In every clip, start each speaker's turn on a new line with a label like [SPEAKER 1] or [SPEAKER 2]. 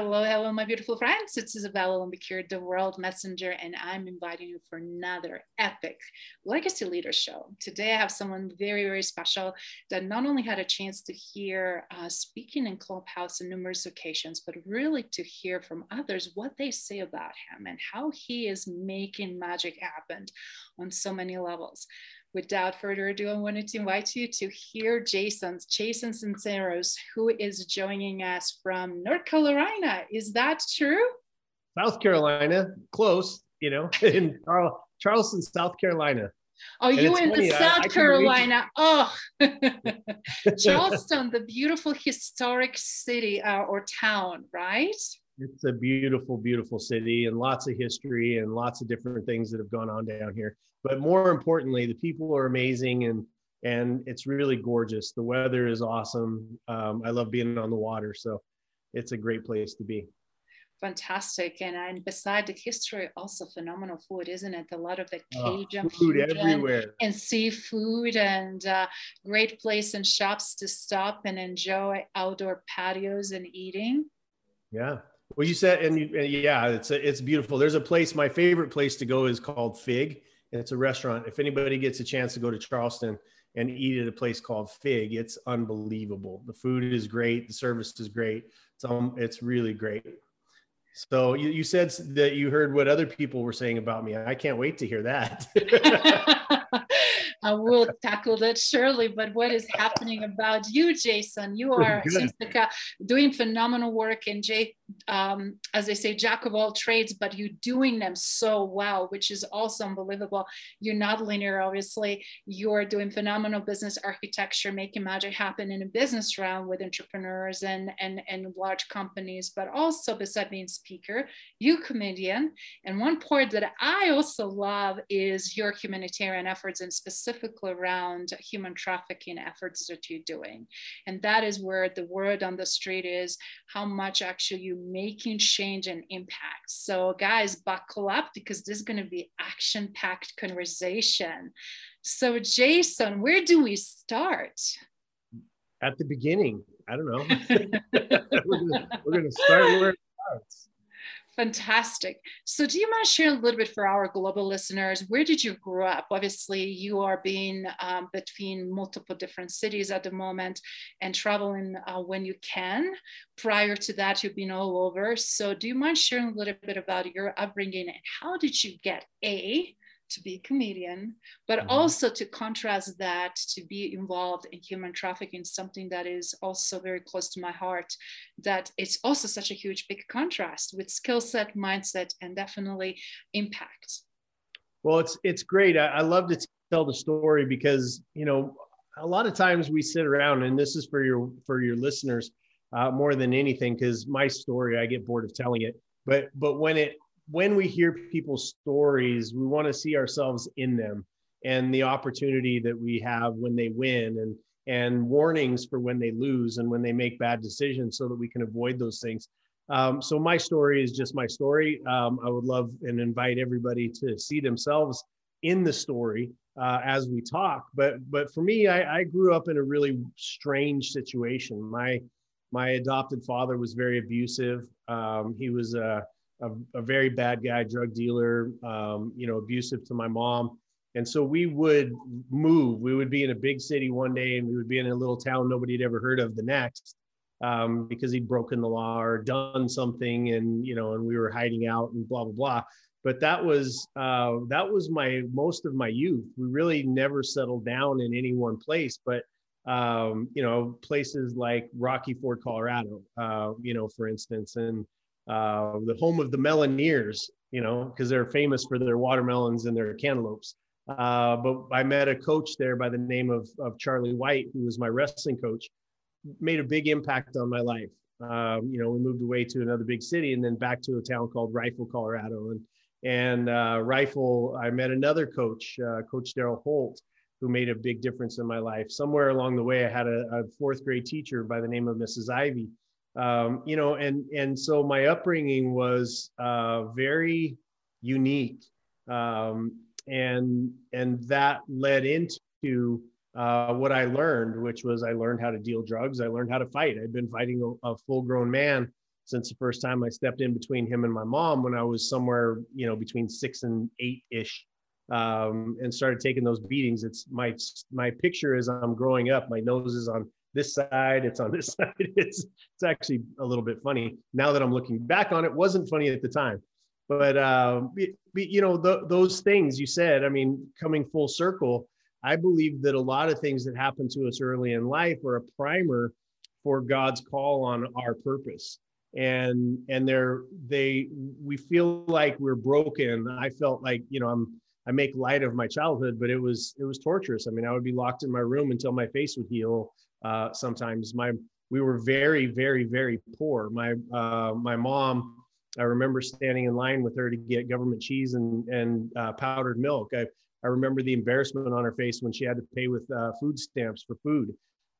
[SPEAKER 1] Hello, hello, my beautiful friends. It's Izabela Lombicure, the World Messenger, and I'm inviting you for another epic Legacy Leader Show. Today, I have someone very, very special that not only had a chance to hear uh, speaking in Clubhouse on numerous occasions, but really to hear from others what they say about him and how he is making magic happen on so many levels without further ado, I wanted to invite you to hear Jason, Jason Sisneros, who is joining us from North Carolina. Is that true?
[SPEAKER 2] South Carolina, close, you know, in Charleston, South Carolina.
[SPEAKER 1] Oh, and you in funny, the South I, I Carolina. Oh, Charleston, the beautiful historic city uh, or town, right?
[SPEAKER 2] It's a beautiful, beautiful city and lots of history and lots of different things that have gone on down here. But more importantly, the people are amazing and and it's really gorgeous. The weather is awesome. Um, I love being on the water, so it's a great place to be.
[SPEAKER 1] Fantastic, and and beside the history, also phenomenal food, isn't it? A lot of the Cajun
[SPEAKER 2] oh, food everywhere,
[SPEAKER 1] and seafood, and uh, great place and shops to stop and enjoy outdoor patios and eating.
[SPEAKER 2] Yeah, well, you said, and, you, and yeah, it's a, it's beautiful. There's a place. My favorite place to go is called Fig. It's a restaurant. If anybody gets a chance to go to Charleston and eat at a place called Fig, it's unbelievable. The food is great. The service is great. It's um, it's really great. So you, you said that you heard what other people were saying about me. I can't wait to hear that.
[SPEAKER 1] I will tackle that surely. But what is happening about you, Jason? You are doing phenomenal work in J, um, as they say, jack of all trades, but you're doing them so well, which is also unbelievable. You're not linear, obviously. You're doing phenomenal business architecture, making magic happen in a business realm with entrepreneurs and and and large companies, but also beside being speaker, you comedian. And one part that I also love is your humanitarian efforts and specifically around human trafficking efforts that you're doing. And that is where the word on the street is how much actually you're making change and impact. So, guys, buckle up because this is going to be action packed conversation. So, Jason, where do we start?
[SPEAKER 2] At the beginning. I don't know. we're going to start where it starts.
[SPEAKER 1] Fantastic. So, do you mind sharing a little bit for our global listeners? Where did you grow up? Obviously, you are being um, between multiple different cities at the moment and traveling uh, when you can. Prior to that, you've been all over. So, do you mind sharing a little bit about your upbringing and how did you get A, to be a comedian, but mm-hmm. also to contrast that to be involved in human trafficking, something that is also very close to my heart, that it's also such a huge big contrast with skill set, mindset, and definitely impact.
[SPEAKER 2] Well, it's it's great. I, I love to tell the story because you know a lot of times we sit around, and this is for your for your listeners uh, more than anything, because my story I get bored of telling it. But but when it when we hear people's stories, we want to see ourselves in them and the opportunity that we have when they win and and warnings for when they lose and when they make bad decisions so that we can avoid those things. Um, so my story is just my story. Um, I would love and invite everybody to see themselves in the story uh, as we talk. But but for me, I, I grew up in a really strange situation. My my adopted father was very abusive. Um, he was a a, a very bad guy, drug dealer, um, you know, abusive to my mom. And so we would move. We would be in a big city one day and we would be in a little town nobody had ever heard of the next um, because he'd broken the law or done something and, you know, and we were hiding out and blah, blah, blah. But that was, uh, that was my, most of my youth. We really never settled down in any one place, but, um, you know, places like Rocky Ford, Colorado, uh, you know, for instance, and, uh, the home of the Meloneers, you know, because they're famous for their watermelons and their cantaloupes. Uh, but I met a coach there by the name of, of Charlie White, who was my wrestling coach, made a big impact on my life. Um, you know, we moved away to another big city and then back to a town called Rifle, Colorado. And, and uh, Rifle, I met another coach, uh, Coach Daryl Holt, who made a big difference in my life. Somewhere along the way, I had a, a fourth grade teacher by the name of Mrs. Ivy. Um, you know, and and so my upbringing was uh, very unique, um, and and that led into uh, what I learned, which was I learned how to deal drugs. I learned how to fight. I'd been fighting a, a full-grown man since the first time I stepped in between him and my mom when I was somewhere, you know, between six and eight ish um, and started taking those beatings. It's my my picture as I'm growing up. My nose is on this side. It's on this side. It's it's actually a little bit funny now that I'm looking back on it. wasn't funny at the time, but uh, you know the, those things you said. I mean, coming full circle, I believe that a lot of things that happen to us early in life are a primer for God's call on our purpose and and they're they we feel like we're broken i felt like you know i'm I make light of my childhood, but it was it was torturous. I mean, I would be locked in my room until my face would heal. Uh, sometimes my we were very very very poor. My uh, my mom, I remember standing in line with her to get government cheese and and uh, powdered milk. I I remember the embarrassment on her face when she had to pay with uh, food stamps for food.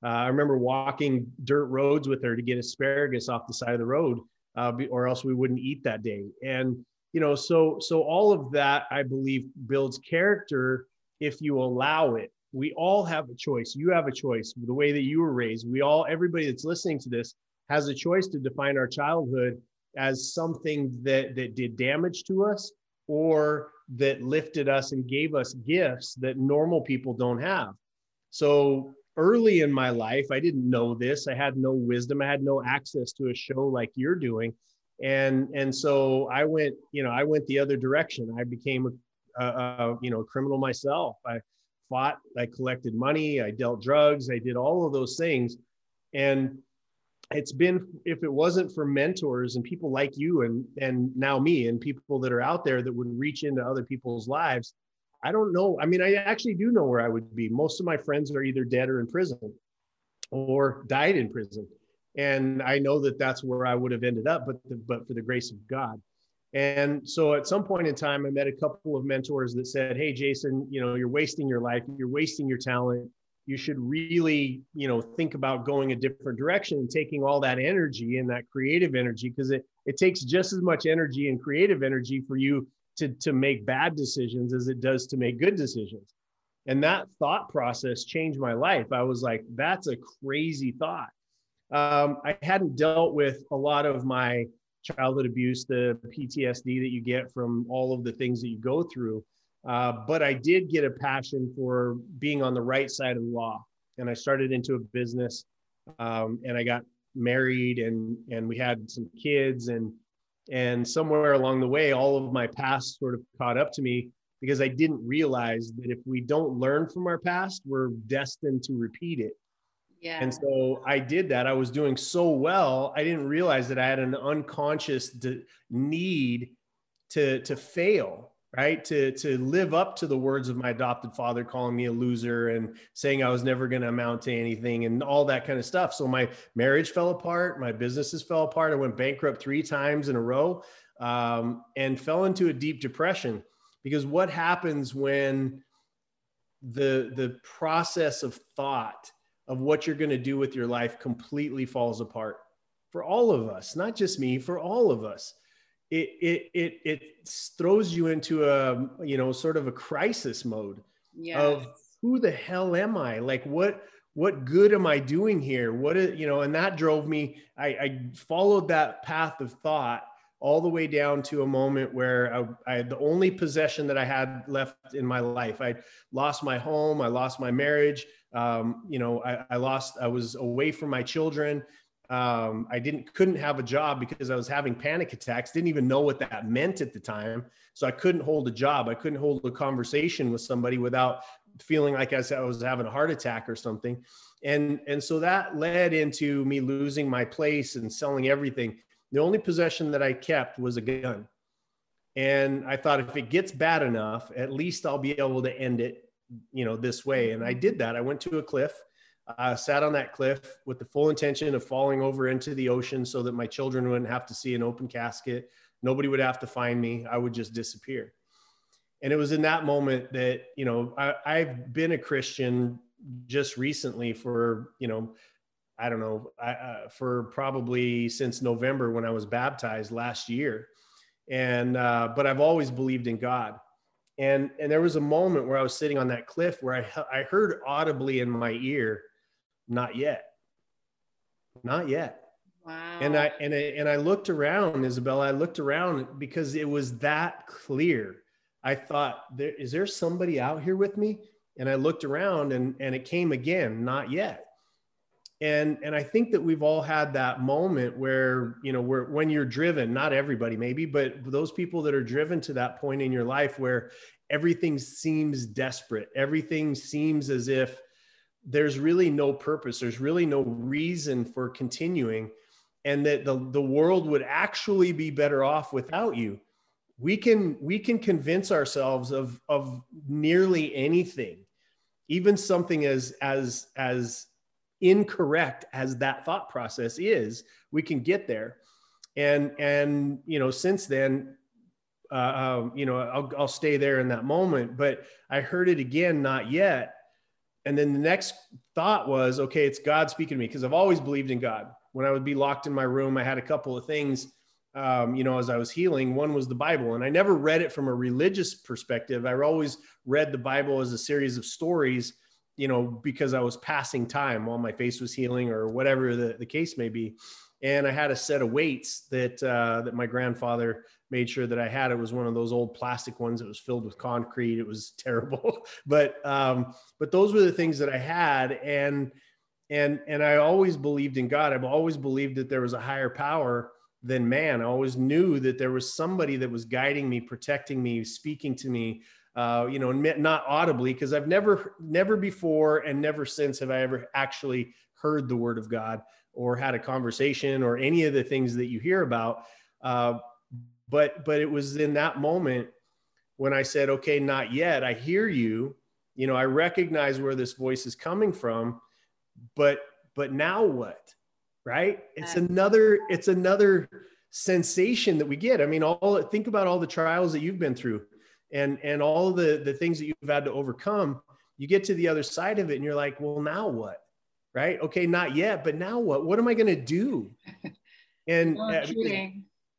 [SPEAKER 2] Uh, I remember walking dirt roads with her to get asparagus off the side of the road, uh, or else we wouldn't eat that day. And you know so so all of that i believe builds character if you allow it we all have a choice. You have a choice. The way that you were raised we all everybody that's listening to this has a choice to define our childhood as something that that did damage to us or that lifted us and gave us gifts that normal people don't have. So early in my life i didn't know this. I had no wisdom. I had no access to a show like you're doing. And and so i went you know i went the other direction. I became a, a, a, you know a criminal myself. I fought i collected money i dealt drugs i did all of those things. And it's been if it wasn't for mentors and people like you and and now me and people that are out there that would reach into other people's lives i don't know. I mean i actually do know where i would be. Most of my friends are either dead or in prison or died in prison. And I know that that's where I would have ended up, but the, but for the grace of God. And so at some point in time, I met a couple of mentors that said, "Hey, Jason, you know, you're wasting your life, you're wasting your talent. You should really, you know, think about going a different direction and taking all that energy and that creative energy because it it takes just as much energy and creative energy for you to to make bad decisions as it does to make good decisions." And that thought process changed my life. I was like, "That's a crazy thought." Um, I hadn't dealt with a lot of my childhood abuse, the PTSD that you get from all of the things that you go through. Uh, but I did get a passion for being on the right side of the law. And I started into a business um, and I got married and, and we had some kids and, and somewhere along the way, all of my past sort of caught up to me because I didn't realize that if we don't learn from our past, we're destined to repeat it.
[SPEAKER 1] Yeah.
[SPEAKER 2] And so I did that. I was doing so well. I didn't realize that I had an unconscious de- need to to fail, right? To to live up to the words of my adopted father calling me a loser and saying I was never going to amount to anything and all that kind of stuff. So my marriage fell apart, my businesses fell apart. I went bankrupt 3 times in a row um, and fell into a deep depression because what happens when the the process of thought of what you're going to do with your life completely falls apart for all of us, not just me, for all of us. It, it, it, it throws you into a, you know, sort of a crisis mode
[SPEAKER 1] yes.
[SPEAKER 2] of who the hell am I? Like what, what good am I doing here? What is, you know, and that drove me, I, I followed that path of thought all the way down to a moment where I, I, the only possession that I had left in my life, I lost my home, I lost my marriage. Um, you know, I, I, lost, I was away from my children. Um, I didn't, couldn't have a job because I was having panic attacks. Didn't even know what that meant at the time. So I couldn't hold a job. I couldn't hold a conversation with somebody without feeling like I was having a heart attack or something. And, and so that led into me losing my place and selling everything the only possession that I kept was a gun. And I thought if it gets bad enough, at least I'll be able to end it, you know, this way. And I did that. I went to a cliff, uh, sat on that cliff with the full intention of falling over into the ocean so that my children wouldn't have to see an open casket. Nobody would have to find me. I would just disappear. And it was in that moment that, you know, I, I've been a Christian just recently for, you know, I don't know, I, uh, for probably since November when I was baptized last year. And, uh, but I've always believed in God. And, and there was a moment where I was sitting on that cliff where I, I heard audibly in my ear, not yet, not yet. Wow. And I, and I, and I looked around, Izabela, I looked around because it was that clear. I thought, there, is there somebody out here with me? And I looked around and, and it came again, not yet and and i think that we've all had that moment where you know where when you're driven not everybody maybe but those people that are driven to that point in your life where everything seems desperate everything seems as if there's really no purpose there's really no reason for continuing and that the, the world would actually be better off without you we can we can convince ourselves of of nearly anything even something as as as incorrect as that thought process is, we can get there. And and you know, since then, uh, um, you know, I'll, I'll stay there in that moment. But I heard it again, not yet. And then the next thought was, okay, it's God speaking to me because I've always believed in God. When I would be locked in my room, I had a couple of things, um, you know, as I was healing. One was the Bible, and I never read it from a religious perspective. I always read the Bible as a series of stories you know, because I was passing time while my face was healing or whatever the, the case may be. And I had a set of weights that uh, that my grandfather made sure that I had. It was one of those old plastic ones that was filled with concrete. It was terrible, but um, but those were the things that I had, and and and I always believed in God. I've always believed that there was a higher power than man. I always knew that there was somebody that was guiding me, protecting me, speaking to me, uh, you know, not audibly, because I've never, never before and never since have I ever actually heard the word of God or had a conversation or any of the things that you hear about. Uh, but, but it was in that moment when I said, okay, not yet. I hear you. You know, I recognize where this voice is coming from, but, but now what? Right? It's another, it's another sensation that we get. I mean, all think about all the trials that you've been through and and all the the things that you've had to overcome you get to the other side of it and you're like well now what? Right? Okay not yet but now what? What am i going to do? And uh,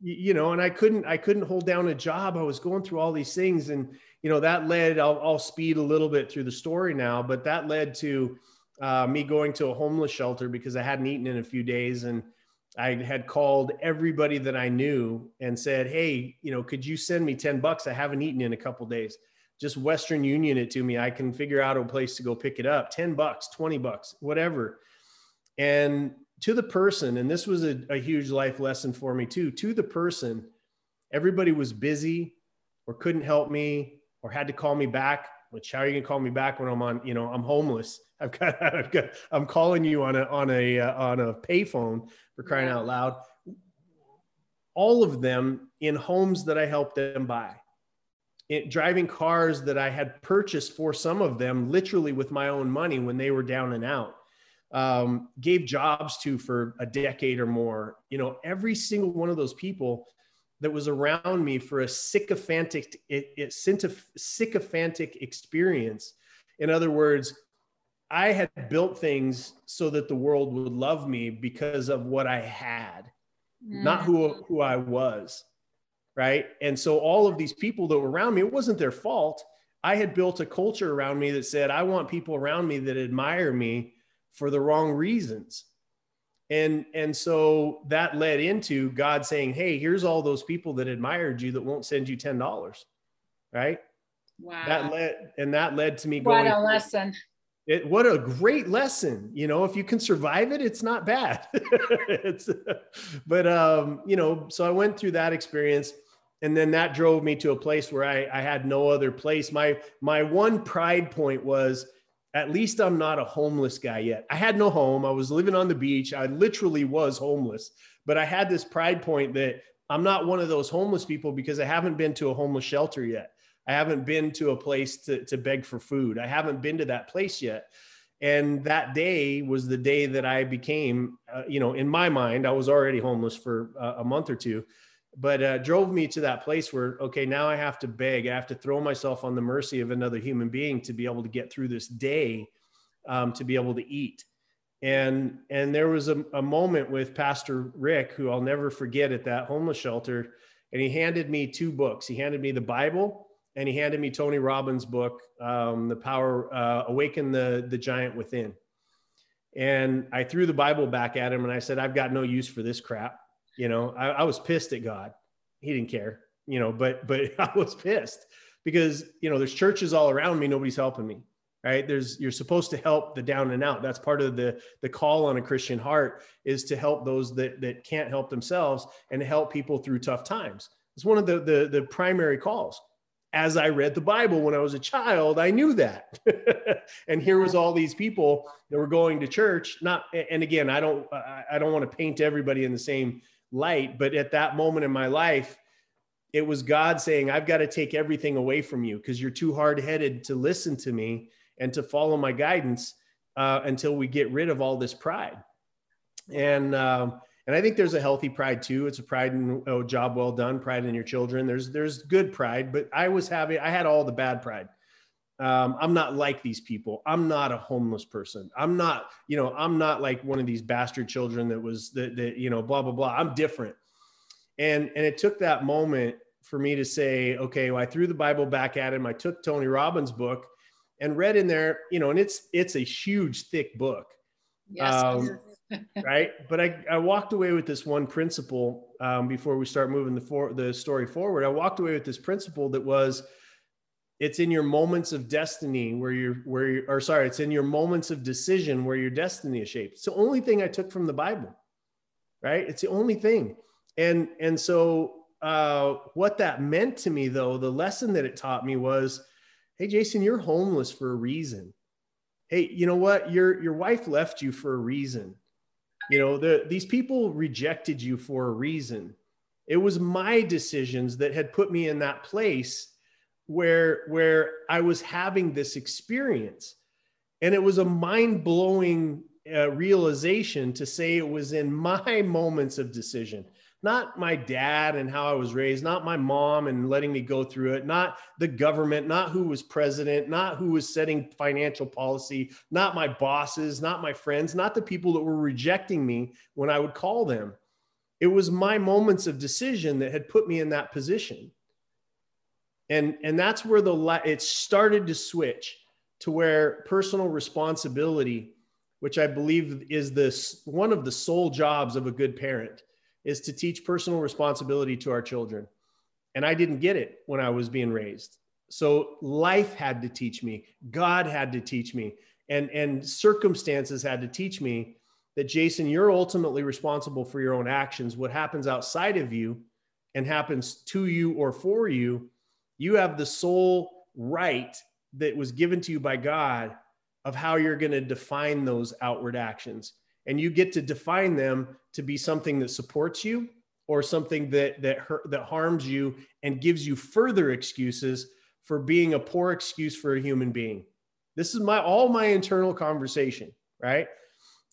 [SPEAKER 2] you know and i couldn't i couldn't hold down a job. I was going through all these things and you know that led i'll, I'll speed a little bit through the story now but that led to uh, me going to a homeless shelter because i hadn't eaten in a few days and I had called everybody that I knew and said, "Hey, you know, could you send me 10 bucks? I haven't eaten in a couple days. Just Western Union it to me. I can figure out a place to go pick it up. 10 bucks, 20 bucks, whatever." And to the person, and this was a, a huge life lesson for me too, to the person, everybody was busy or couldn't help me or had to call me back which how are you gonna call me back when I'm on, you know, I'm homeless. I've got, I've got, I'm calling you on a, on a, uh, on a payphone for crying yeah. out loud. All of them in homes that I helped them buy, it, driving cars that I had purchased for some of them, literally with my own money when they were down and out. Um, gave jobs to for a decade or more. You know, every single one of those people that was around me for a sycophantic, it, it, sycophantic experience. In other words, I had built things so that the world would love me because of what I had, mm. not who, who I was. Right. And so all of these people that were around me, it wasn't their fault. I had built a culture around me that said, I want people around me that admire me for the wrong reasons and and so that led into god saying hey here's all those people that admired you that won't send you ten dollars. Right? Wow. that led and that led to me
[SPEAKER 1] going what a lesson.
[SPEAKER 2] It, what a great lesson. You know if you can survive it it's not bad. It's but um you know so i went through that experience and then that drove me to a place where I, I had no other place. My my one pride point was at least I'm not a homeless guy yet. I had no home. I was living on the beach. I literally was homeless, but I had this pride point that I'm not one of those homeless people because I haven't been to a homeless shelter yet. I haven't been to a place to, to beg for food. I haven't been to that place yet. And that day was the day that I became, uh, you know, in my mind, I was already homeless for uh, a month or two, but uh, drove me to that place where, okay, now I have to beg. I have to throw myself on the mercy of another human being to be able to get through this day, um, to be able to eat. And and there was a, a moment with pastor rick who i'll never forget at that homeless shelter and he handed me two books. He handed me the bible and he handed me tony robbins book um, the power uh, awaken the the giant within. And i threw the bible back at him and i said i've got no use for this crap you know I, I was pissed at god. He didn't care you know but but i was pissed because you know there's churches all around me. Nobody's helping me right? There's you're supposed to help the down and out. That's part of the the call on a christian heart is to help those that that can't help themselves and help people through tough times. It's one of the the, the primary calls. As i read the bible when i was a child i knew that. And here was all these people that were going to church not and again i don't i don't want to paint everybody in the same light but at that moment in my life it was god saying i've got to take everything away from you because you're too hard-headed to listen to me and to follow my guidance uh, until we get rid of all this pride. And um, and I think there's a healthy pride too. It's a pride in oh, job well done, pride in your children. There's there's good pride, but I was having I had all the bad pride. Um, I'm not like these people. I'm not a homeless person. I'm not, you know, I'm not like one of these bastard children that was that, that you know, blah blah blah. I'm different. And and it took that moment for me to say, okay, well, I threw the Bible back at him. I took Tony Robbins' book and read in there, you know, and it's it's a huge, thick book. Yes. Um, right. But I, I walked away with this one principle um, before we start moving the for the story forward. I walked away with this principle that was it's in your moments of destiny where you're where you or sorry, it's in your moments of decision where your destiny is shaped. It's the only thing I took from the Bible. Right. It's the only thing. And and so uh, what that meant to me though, the lesson that it taught me was Hey, Jason, you're homeless for a reason. Hey, you know what? Your your wife left you for a reason. You know, the, these people rejected you for a reason. It was my decisions that had put me in that place where where I was having this experience. And it was a mind-blowing uh, realization to say it was in my moments of decision not my dad and how I was raised, not my mom and letting me go through it, not the government, not who was president, not who was setting financial policy, not my bosses, not my friends, not the people that were rejecting me when I would call them. It was my moments of decision that had put me in that position. And, and that's where the it started to switch to where personal responsibility, which I believe is this one of the sole jobs of a good parent, is to teach personal responsibility to our children. And I didn't get it when I was being raised. So life had to teach me, God had to teach me, and, and circumstances had to teach me that Jason, you're ultimately responsible for your own actions. What happens outside of you and happens to you or for you, you have the sole right that was given to you by God of how you're going to define those outward actions. And you get to define them to be something that supports you or something that that that harms you and gives you further excuses for being a poor excuse for a human being. This is my all my internal conversation right?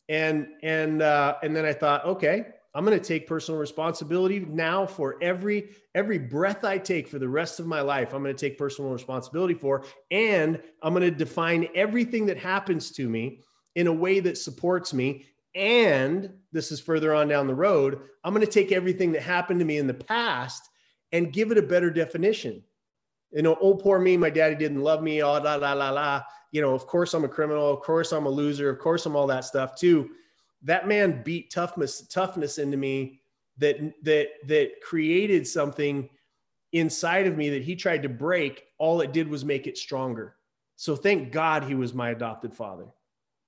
[SPEAKER 2] And and uh, and then i thought okay i'm going to take personal responsibility now for every every breath i take for the rest of my life i'm going to take personal responsibility for and i'm going to define everything that happens to me in a way that supports me and this is further on down the road, I'm going to take everything that happened to me in the past and give it a better definition. You know, oh, poor me, my daddy didn't love me, oh, la, la, la, la. You know, of course I'm a criminal. Of course I'm a loser. Of course I'm all that stuff too. That man beat toughness, toughness into me that, that, that created something inside of me that he tried to break. All it did was make it stronger. So thank God he was my adopted father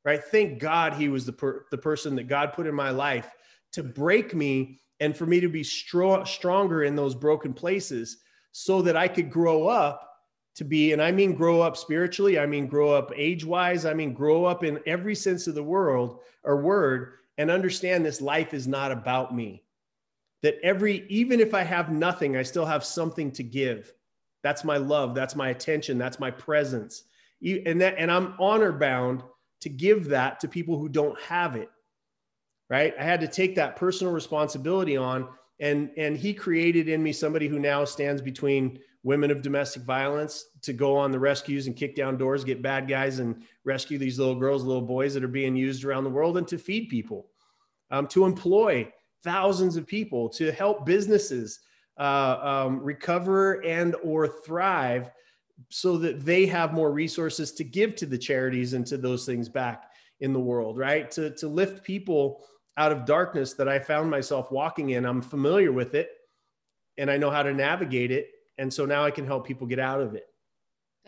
[SPEAKER 2] right? Thank God he was the, per, the person that God put in my life to break me and for me to be stro- stronger in those broken places so that I could grow up to be, and I mean grow up spiritually, I mean grow up age wise, I mean grow up in every sense of the world or word and understand this life is not about me. that every even if i have nothing i still have something to give. That's my love that's my attention that's my presence. And that and i'm honor bound to give that to people who don't have it right? I had to take that personal responsibility on and and he created in me somebody who now stands between women of domestic violence to go on the rescues and kick down doors get bad guys and rescue these little girls little boys that are being used around the world and to feed people um, to employ thousands of people to help businesses uh, um, recover and or thrive so that they have more resources to give to the charities and to those things back in the world right? To, to lift people out of darkness that i found myself walking in. I'm familiar with it and i know how to navigate it and so now i can help people get out of it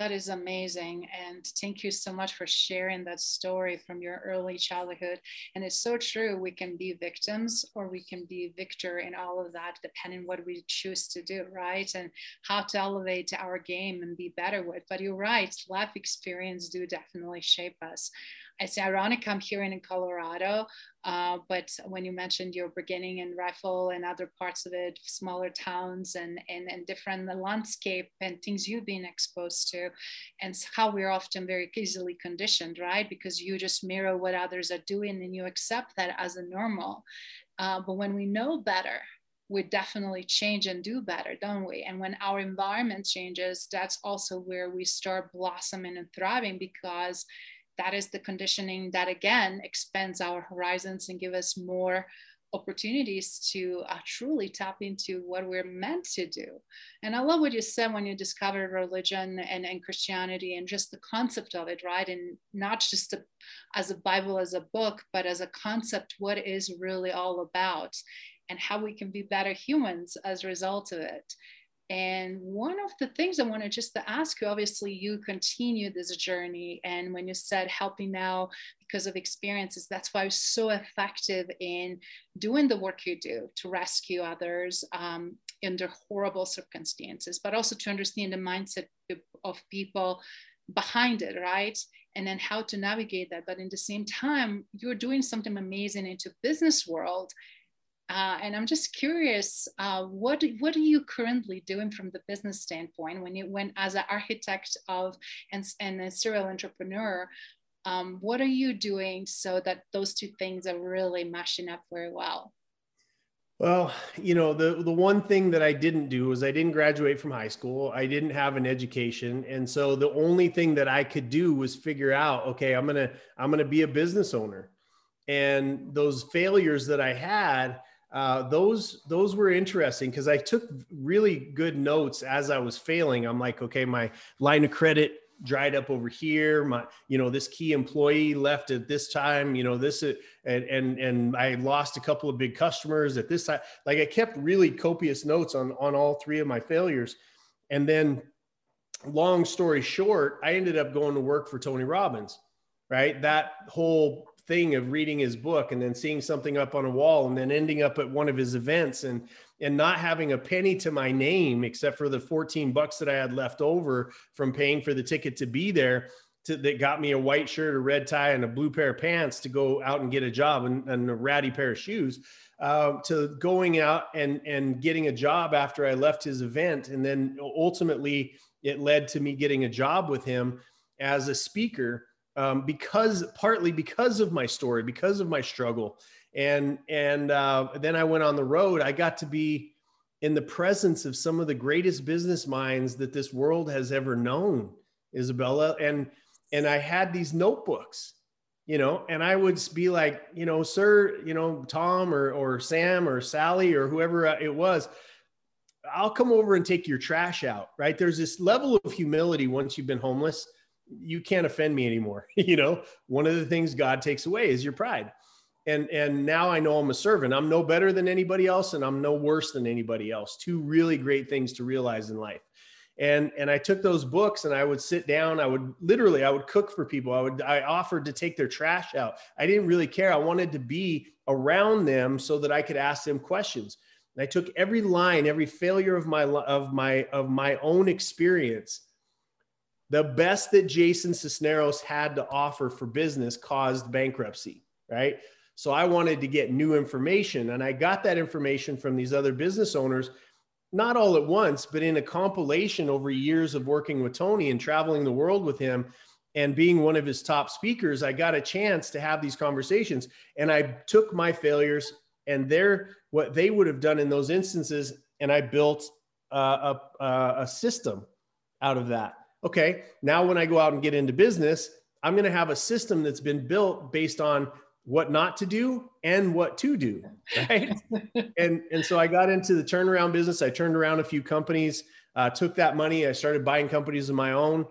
[SPEAKER 1] that is amazing. And thank you so much for sharing that story from your early childhood. And it's so true. We can be victims or we can be victor in all of that, depending what we choose to do, right? And how to elevate our game and be better with. But you're right, life experience do definitely shape us it's ironic I'm here in Colorado, uh, but when you mentioned your beginning in Rifle and other parts of it, smaller towns and, and, and different landscape and things you've been exposed to, and how we're often very easily conditioned, right? Because you just mirror what others are doing and you accept that as a normal. Uh, but when we know better, we definitely change and do better, don't we? And when our environment changes, that's also where we start blossoming and thriving because that is the conditioning that again expands our horizons and give us more opportunities to uh, truly tap into what we're meant to do. And I love what you said when you discovered religion and, and Christianity and just the concept of it, right? And not just a, as a Bible, as a book, but as a concept, what is really all about and how we can be better humans as a result of it. And one of the things I wanted just to ask you, obviously, you continue this journey. And when you said helping now because of experiences, that's why it's so effective in doing the work you do to rescue others um, under horrible circumstances, but also to understand the mindset of people behind it, right? And then how to navigate that. But in the same time, you're doing something amazing into business world uh, and I'm just curious, uh, what what are you currently doing from the business standpoint when you when as an architect of and, and a serial entrepreneur? Um, what are you doing so that those two things are really mashing up very well?
[SPEAKER 2] Well, you know, the the one thing that I didn't do was I didn't graduate from high school. I didn't have an education, and so the only thing that I could do was figure out, okay, I'm gonna I'm gonna be a business owner, and those failures that I had uh, those those were interesting because I took really good notes as I was failing. I'm like, okay, my line of credit dried up over here. My, you know, this key employee left at this time. You know, this uh, and and and I lost a couple of big customers at this time. Like I kept really copious notes on on all three of my failures, and then, long story short, I ended up going to work for Tony Robbins. Right, that whole thing of reading his book and then seeing something up on a wall and then ending up at one of his events and and not having a penny to my name except for the 14 bucks that I had left over from paying for the ticket to be there to, that got me a white shirt, a red tie, and a blue pair of pants to go out and get a job and, and a ratty pair of shoes. Uh, to going out and and getting a job after I left his event, and then ultimately it led to me getting a job with him as a speaker um, because partly because of my story, because of my struggle, and and uh, then I went on the road. I got to be in the presence of some of the greatest business minds that this world has ever known, Izabela, and and I had these notebooks, you know, and I would be like, you know, sir, you know, Tom or or Sam or Sally or whoever it was. I'll come over and take your trash out, right? There's this level of humility once you've been homeless you can't offend me anymore. you know, one of the things God takes away is your pride. And and now I know I'm a servant. I'm no better than anybody else and I'm no worse than anybody else. Two really great things to realize in life. And and I took those books and I would sit down, I would literally I would cook for people. I would I offered to take their trash out. I didn't really care. I wanted to be around them so that I could ask them questions. And I took every line, every failure of my of my of my own experience the best that Jason Sisneros had to offer for business caused bankruptcy, right? So I wanted to get new information. And I got that information from these other business owners, not all at once, but in a compilation over years of working with Tony and traveling the world with him and being one of his top speakers. I got a chance to have these conversations. And I took my failures and their what they would have done in those instances, and I built uh, a, a system out of that. Okay, now when I go out and get into business, I'm going to have a system that's been built based on what not to do and what to do right? And and so i got into the turnaround business. I turned around a few companies uh, took that money. I started buying companies of my own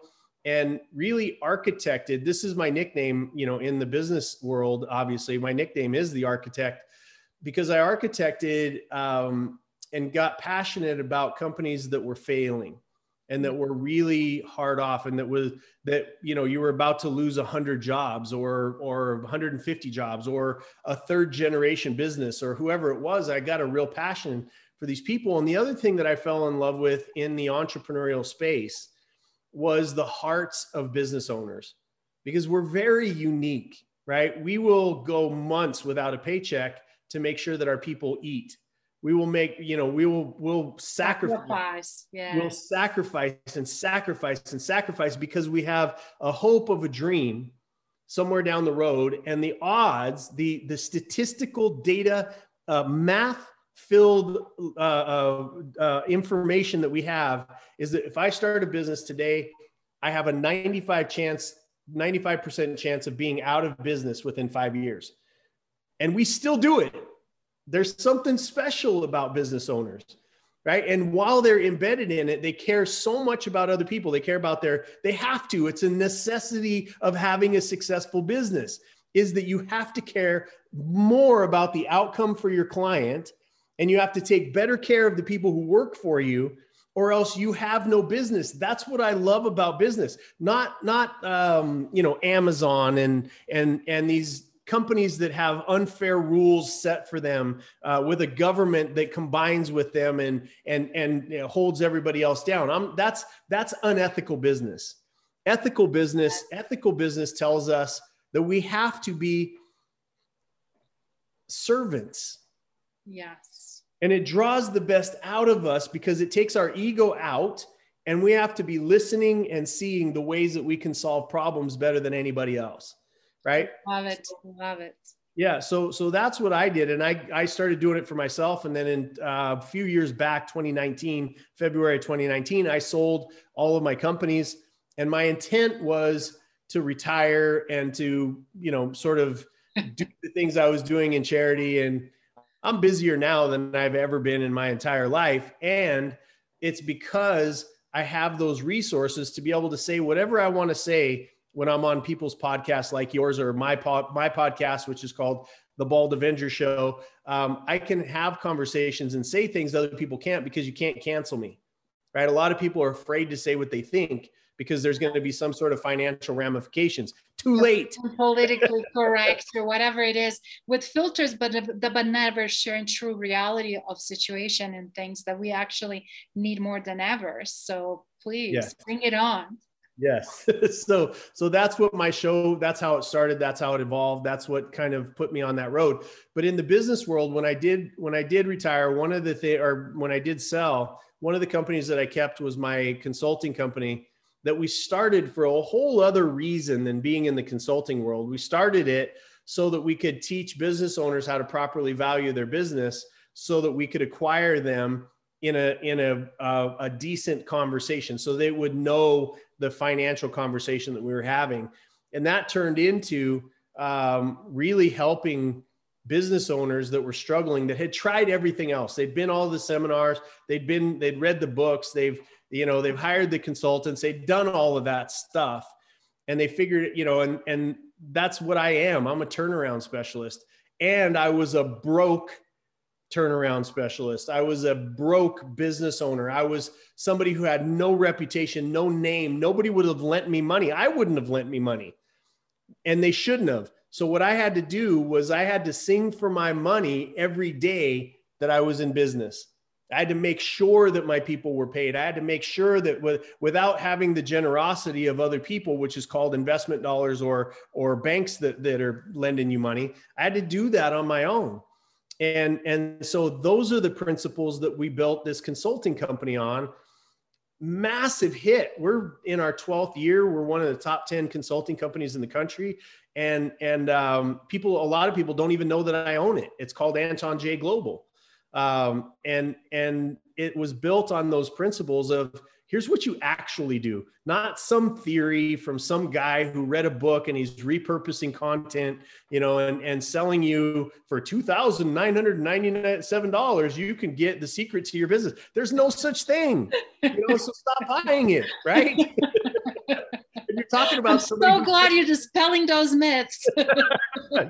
[SPEAKER 2] and really architected. This is my nickname you know in the business world obviously. My nickname is the architect because i architected um, and got passionate about companies that were failing and that were really hard off and that was that you know you were about to lose 100 jobs or or 150 jobs or a third generation business or whoever it was i got a real passion for these people. And the other thing that i fell in love with in the entrepreneurial space was the hearts of business owners because we're very unique right? We will go months without a paycheck to make sure that our people eat we will make you know we will will sacrifice, sacrifice yeah. we'll sacrifice and sacrifice and sacrifice because we have a hope of a dream somewhere down the road. And the odds the the statistical data uh, math filled uh, uh, uh information that we have is that if i start a business today i have a 95 chance 95% chance of being out of business within five years. And we still do it there's something special about business owners right? And while they're embedded in it they care so much about other people. They care about their they have to. It's a necessity of having a successful business is that you have to care more about the outcome for your client and you have to take better care of the people who work for you or else you have no business. That's what i love about business. Not not um, you know amazon and and and these companies that have unfair rules set for them uh, with a government that combines with them and and and you know, holds everybody else down. I'm, that's that's unethical business. Ethical business ethical business tells us that we have to be servants.
[SPEAKER 1] Yes.
[SPEAKER 2] And it draws the best out of us because it takes our ego out and we have to be listening and seeing the ways that we can solve problems better than anybody else right?
[SPEAKER 1] Love it. Love it.
[SPEAKER 2] Yeah, so so that's what I did, and I I started doing it for myself, and then in uh, a few years back, 2019, February 2019, I sold all of my companies, and my intent was to retire and to you know sort of do the things I was doing in charity, and I'm busier now than I've ever been in my entire life, and it's because I have those resources to be able to say whatever I want to say when I'm on people's podcasts like yours or my pod, my podcast, which is called the Bald Avenger Show, um, I can have conversations and say things other people can't because you can't cancel me, right? A lot of people are afraid to say what they think because there's going to be some sort of financial ramifications. Too late.
[SPEAKER 1] Politically correct or whatever it is with filters, but the but never sharing true reality of situation and things that we actually need more than ever. So please yes. bring it on.
[SPEAKER 2] Yes. so so that's what my show that's how it started, that's how it evolved, that's what kind of put me on that road. But in the business world when I did when I did retire, one of the thing or when I did sell, one of the companies that I kept was my consulting company that we started for a whole other reason than being in the consulting world. We started it so that we could teach business owners how to properly value their business so that we could acquire them in a in a a, a decent conversation so they would know the financial conversation that we were having. And that turned into um, really helping business owners that were struggling that had tried everything else. They'd been all the seminars, they'd been, they'd read the books, they've, you know, they've hired the consultants, they'd done all of that stuff. And they figured, you know, and and that's what I am. I'm a turnaround specialist. And I was a broke turnaround specialist. I was a broke business owner. I was somebody who had no reputation, no name. Nobody would have lent me money. I wouldn't have lent me money. And they shouldn't have. So what I had to do was I had to sing for my money every day that I was in business. I had to make sure that my people were paid. I had to make sure that with, without having the generosity of other people, which is called investment dollars or or banks that, that are lending you money, I had to do that on my own. And and so those are the principles that we built this consulting company on. Massive hit. We're in our 12th year. We're one of the top 10 consulting companies in the country. And and um, people, a lot of people don't even know that I own it. It's called Anton J Global um, and and it was built on those principles of here's what you actually do. Not some theory from some guy who read a book and he's repurposing content you know and, and selling you for $2997 you can get the secret to your business. There's no such thing you know so stop buying it right you're talking about
[SPEAKER 1] I'm so glad you're dispelling those myths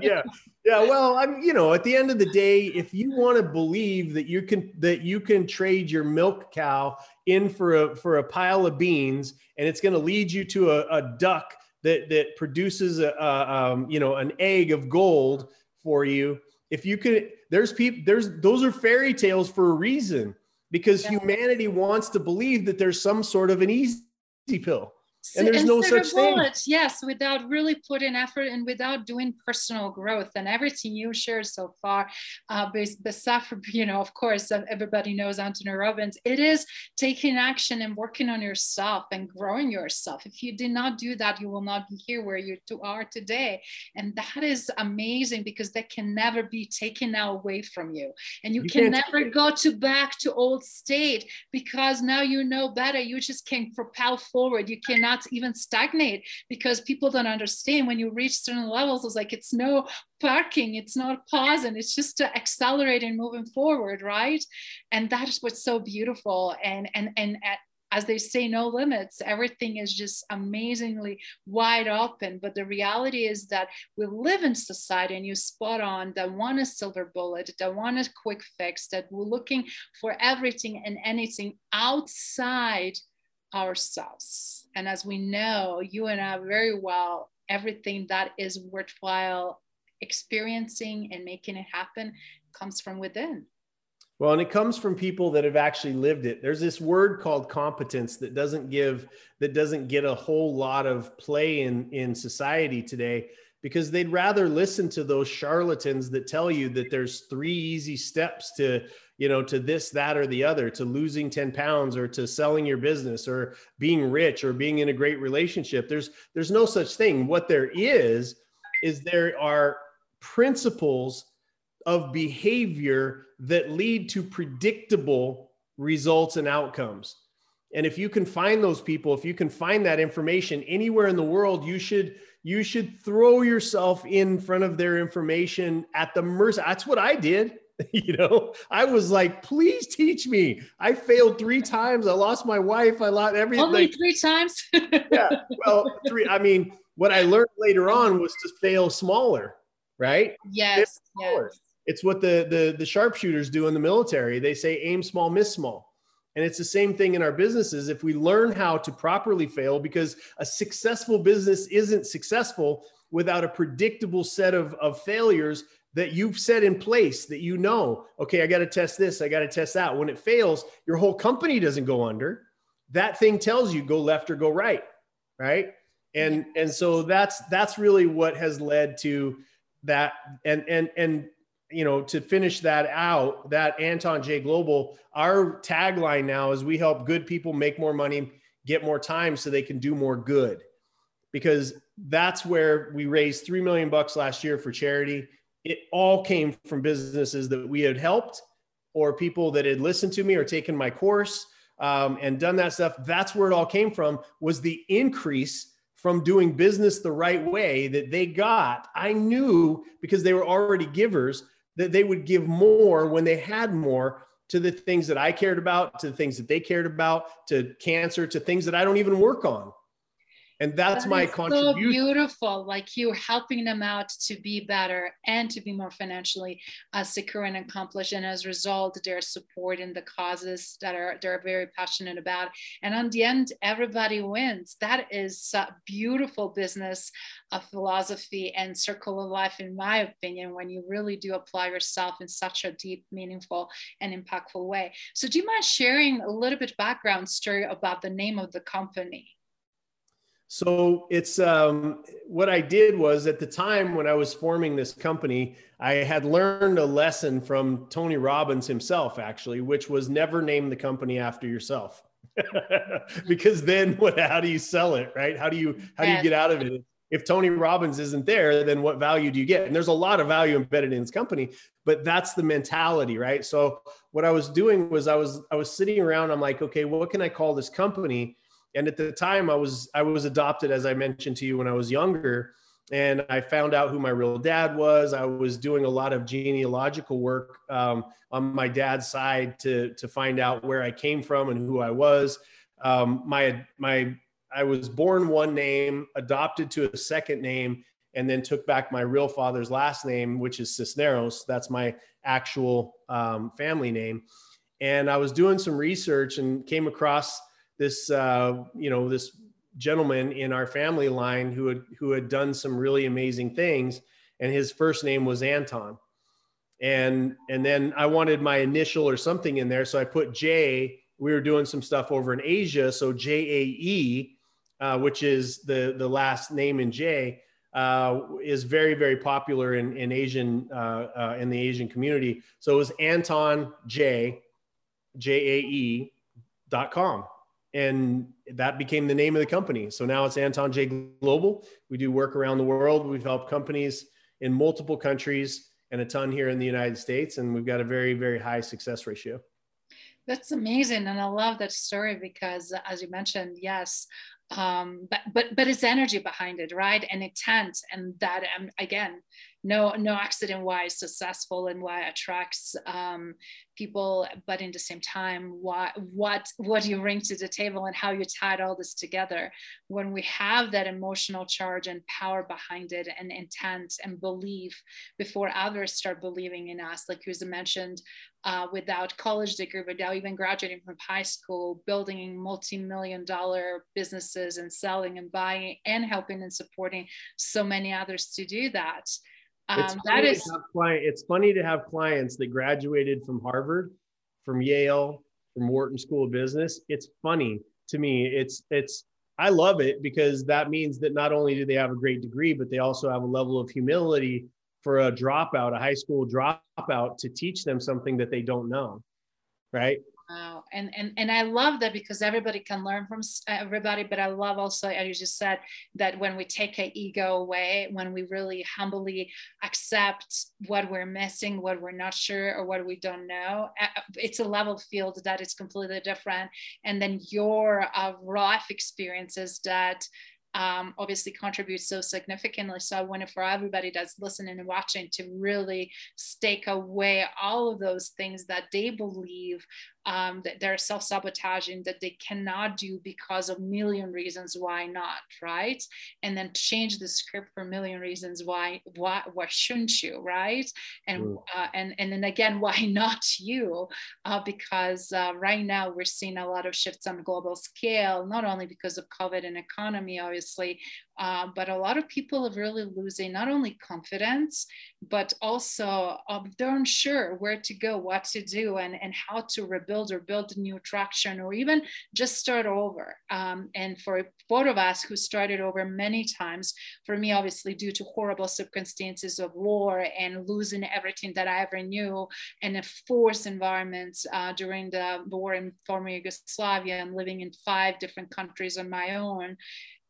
[SPEAKER 2] yeah yeah well i'm you know at the end of the day if you want to believe that you can that you can trade your milk cow in for a for a pile of beans and it's going to lead you to a, a, duck that that produces a, a um, you know an egg of gold for you if you could there's people there's those are fairy tales for a reason because yeah. humanity wants to believe that there's some sort of an easy pill and there's no such bullets,
[SPEAKER 1] thing. Yes, without really putting effort and without doing personal growth and everything you shared so far, uh, besides, you know, of course, everybody knows Anthony Robbins. It is taking action and working on yourself and growing yourself. If you did not do that, you will not be here where you are today. And that is amazing because that can never be taken away from you. And you, you can never go to back to old state because now you know better. You just can propel forward. You cannot not even stagnate because people don't understand when you reach certain levels it's like it's no parking it's not pausing it's just to accelerate and moving forward right and that is what's so beautiful and and and at, as they say, no limits. Everything is just amazingly wide open. But the reality is that we live in society, and you spot on that one is silver bullet, that one is quick fix, that we're looking for everything and anything outside ourselves. And as we know, you and I very well, everything that is worthwhile experiencing and making it happen comes from within.
[SPEAKER 2] Well, and it comes from people that have actually lived it. There's this word called competence that doesn't give that doesn't get a whole lot of play in in society today because they'd rather listen to those charlatans that tell you that there's three easy steps to you know to this that or the other to losing 10 pounds or to selling your business or being rich or being in a great relationship there's there's no such thing what there is is there are principles of behavior that lead to predictable results and outcomes and if you can find those people if you can find that information anywhere in the world you should you should throw yourself in front of their information at the mercy. That's what I did. you know, I was like, please teach me. I failed three times. I lost my wife. I lost everything.
[SPEAKER 1] Only three times.
[SPEAKER 2] yeah. Well, three. I mean, what I learned later on was to fail smaller, right?
[SPEAKER 1] Yes. yes.
[SPEAKER 2] It's what the, the the sharpshooters do in the military. They say aim small, miss small. And it's the same thing in our businesses. If we learn how to properly fail, because a successful business isn't successful without a predictable set of, of failures that you've set in place that you know, okay, I got to test this, I got to test that. When it fails, your whole company doesn't go under. That thing tells you go left or go right, right? And and so that's that's really what has led to that and and and you know, to finish that out, that Anton Jae Global, our tagline now is we help good people make more money, get more time so they can do more good. Because that's where we raised 3 million bucks last year for charity. It all came from businesses that we had helped or people that had listened to me or taken my course um, and done that stuff. That's where it all came from was the increase from doing business the right way that they got. I knew because they were already givers that they would give more when they had more to the things that I cared about, to the things that they cared about, to cancer, to things that I don't even work on. And that's that my contribution. So
[SPEAKER 1] beautiful, like you helping them out to be better and to be more financially uh, secure and accomplished. And as a result, they're supporting the causes that are they're very passionate about. And on the end, everybody wins. That is a beautiful business of philosophy and circle of life, in my opinion, when you really do apply yourself in such a deep, meaningful, and impactful way. So, do you mind sharing a little bit background story about the name of the company?
[SPEAKER 2] So it's um, what I did was at the time when I was forming this company, I had learned a lesson from Tony Robbins himself, actually, which was never name the company after yourself, because then what? How do you sell it, right? How do you how do you get out of it? If Tony Robbins isn't there, then what value do you get? And there's a lot of value embedded in this company, but that's the mentality, right? So what I was doing was I was I was sitting around. I'm like, okay, what can I call this company? And at the time i was i was adopted as i mentioned to you when i was younger. And i found out who my real dad was. I was doing a lot of genealogical work um, on my dad's side to to find out where i came from and who i was. Um, my my i was born one name adopted to a second name and then took back my real father's last name which is Sisneros. That's my actual um, family name. And i was doing some research and came across this uh, you know this gentleman in our family line who had who had done some really amazing things and his first name was Anton. And and then I wanted my initial or something in there so I put J. We were doing some stuff over in Asia so J A E uh, which is the the last name in J uh, is very very popular in in Asian uh, uh, in the Asian community. So it was Anton J J A E dot com and that became the name of the company. So now it's Anton Jae Global. We do work around the world. We've helped companies in multiple countries and a ton here in the United States, and we've got a very, very high success ratio.
[SPEAKER 1] That's amazing, and I love that story because, as you mentioned, yes, um, but but but it's energy behind it, right? And intent, and that um, again, no no accident why it's successful and why it attracts um, people but in the same time what what what you bring to the table and how you tied all this together. When we have that emotional charge and power behind it and intent and belief before others start believing in us like you mentioned uh, without college degree without even graduating from high school building multi-million dollar businesses and selling and buying and helping and supporting so many others to do that
[SPEAKER 2] um, that is client, it's funny to have clients that graduated from Harvard, from Yale, from Wharton School of Business. It's funny to me. It's it's I love it because that means that not only do they have a great degree, but they also have a level of humility for a dropout, a high school dropout, to teach them something that they don't know. Right.
[SPEAKER 1] Wow. And, and, and I love that because everybody can learn from everybody. But I love also, as you just said, that when we take our ego away, when we really humbly accept what we're missing, what we're not sure, or what we don't know, it's a level field that is completely different. And then your uh, life experiences that um, obviously contributes so significantly. So I wanted for everybody that's listening and watching to really stake away all of those things that they believe um, that they're self-sabotaging that they cannot do because of a million reasons why not right? And then change the script for a million reasons why why why shouldn't you right? And uh, and and then again why not you? Uh, because uh, right now we're seeing a lot of shifts on a global scale not only because of covid and economy obviously uh, but a lot of people are really losing not only confidence, but also um, they're unsure where to go, what to do, and, and how to rebuild or build new traction or even just start over. Um, and for both of us who started over many times, for me, obviously, due to horrible circumstances of war and losing everything that I ever knew and a forced environment uh, during the war in former Yugoslavia and living in five different countries on my own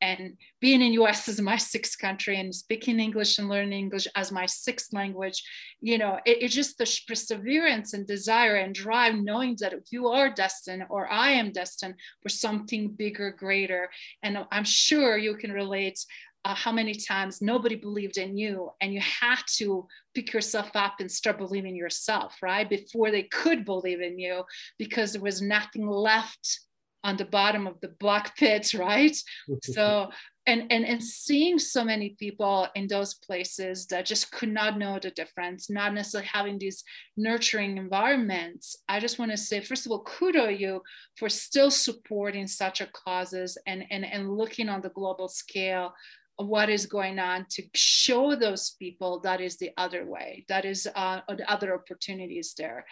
[SPEAKER 1] and being in us as my sixth country and speaking english and learning english as my sixth language you know it, it's just the perseverance and desire and drive knowing that you are destined or i am destined for something bigger greater. And i'm sure you can relate uh, how many times nobody believed in you and you had to pick yourself up and start believing yourself right before they could believe in you because there was nothing left on the bottom of the black pit, right? so and and and seeing so many people in those places that just could not know the difference, not necessarily having these nurturing environments. I just want to say, first of all, kudo you for still supporting such a causes and and and looking on the global scale what is going on to show those people that is the other way that is uh, the other opportunities there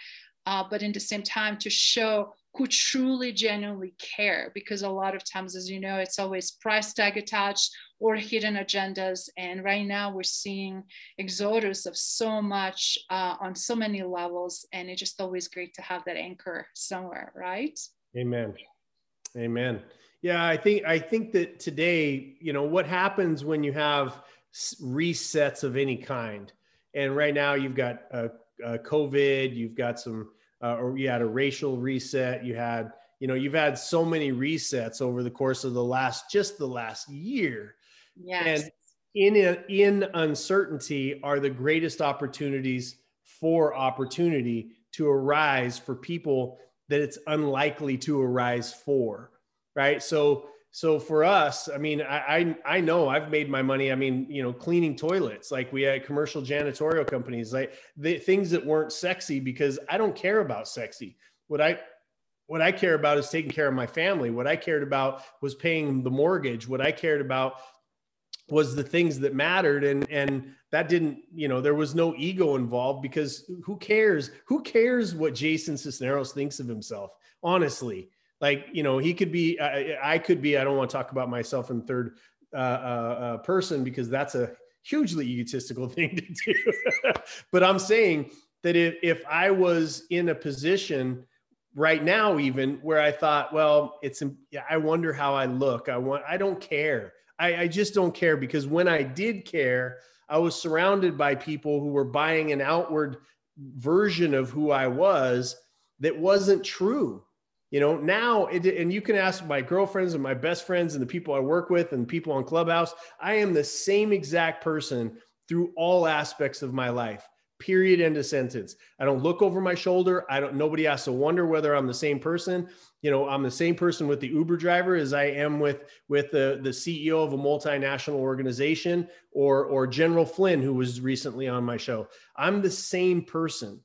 [SPEAKER 1] uh, but in the same time to show who truly genuinely care because a lot of times as you know it's always price tag attached or hidden agendas. And right now we're seeing exodus of so much uh, on so many levels and it's just always great to have that anchor somewhere right?
[SPEAKER 2] Amen. Amen. Yeah i think i think that today you know what happens when you have resets of any kind? And right now you've got a, a covid you've got some uh, or you had a racial reset you had you know you've had so many resets over the course of the last just the last year
[SPEAKER 1] yes.
[SPEAKER 2] and in in uncertainty are the greatest opportunities for opportunity to arise for people that it's unlikely to arise for right so so for us i mean I, I, I know i've made my money i mean you know cleaning toilets like we had commercial janitorial companies like the things that weren't sexy because i don't care about sexy. What i what i care about is taking care of my family. What i cared about was paying the mortgage. What i cared about was the things that mattered and and that didn't you know there was no ego involved because who cares? Who cares what jason Sisneros thinks of himself? Honestly like you know he could be I, I could be i don't want to talk about myself in third uh, uh, uh, person because that's a hugely egotistical thing to do. But i'm saying that if, if i was in a position right now even where i thought well it's i wonder how i look. I want i don't care. I, I just don't care because when i did care i was surrounded by people who were buying an outward version of who i was that wasn't true you know now it, and you can ask my girlfriends and my best friends and the people i work with and people on clubhouse i am the same exact person through all aspects of my life period end of sentence. I don't look over my shoulder. I don't nobody has to wonder whether i'm the same person. You know i'm the same person with the uber driver as i am with with the the ceo of a multinational organization or or general flynn who was recently on my show. I'm the same person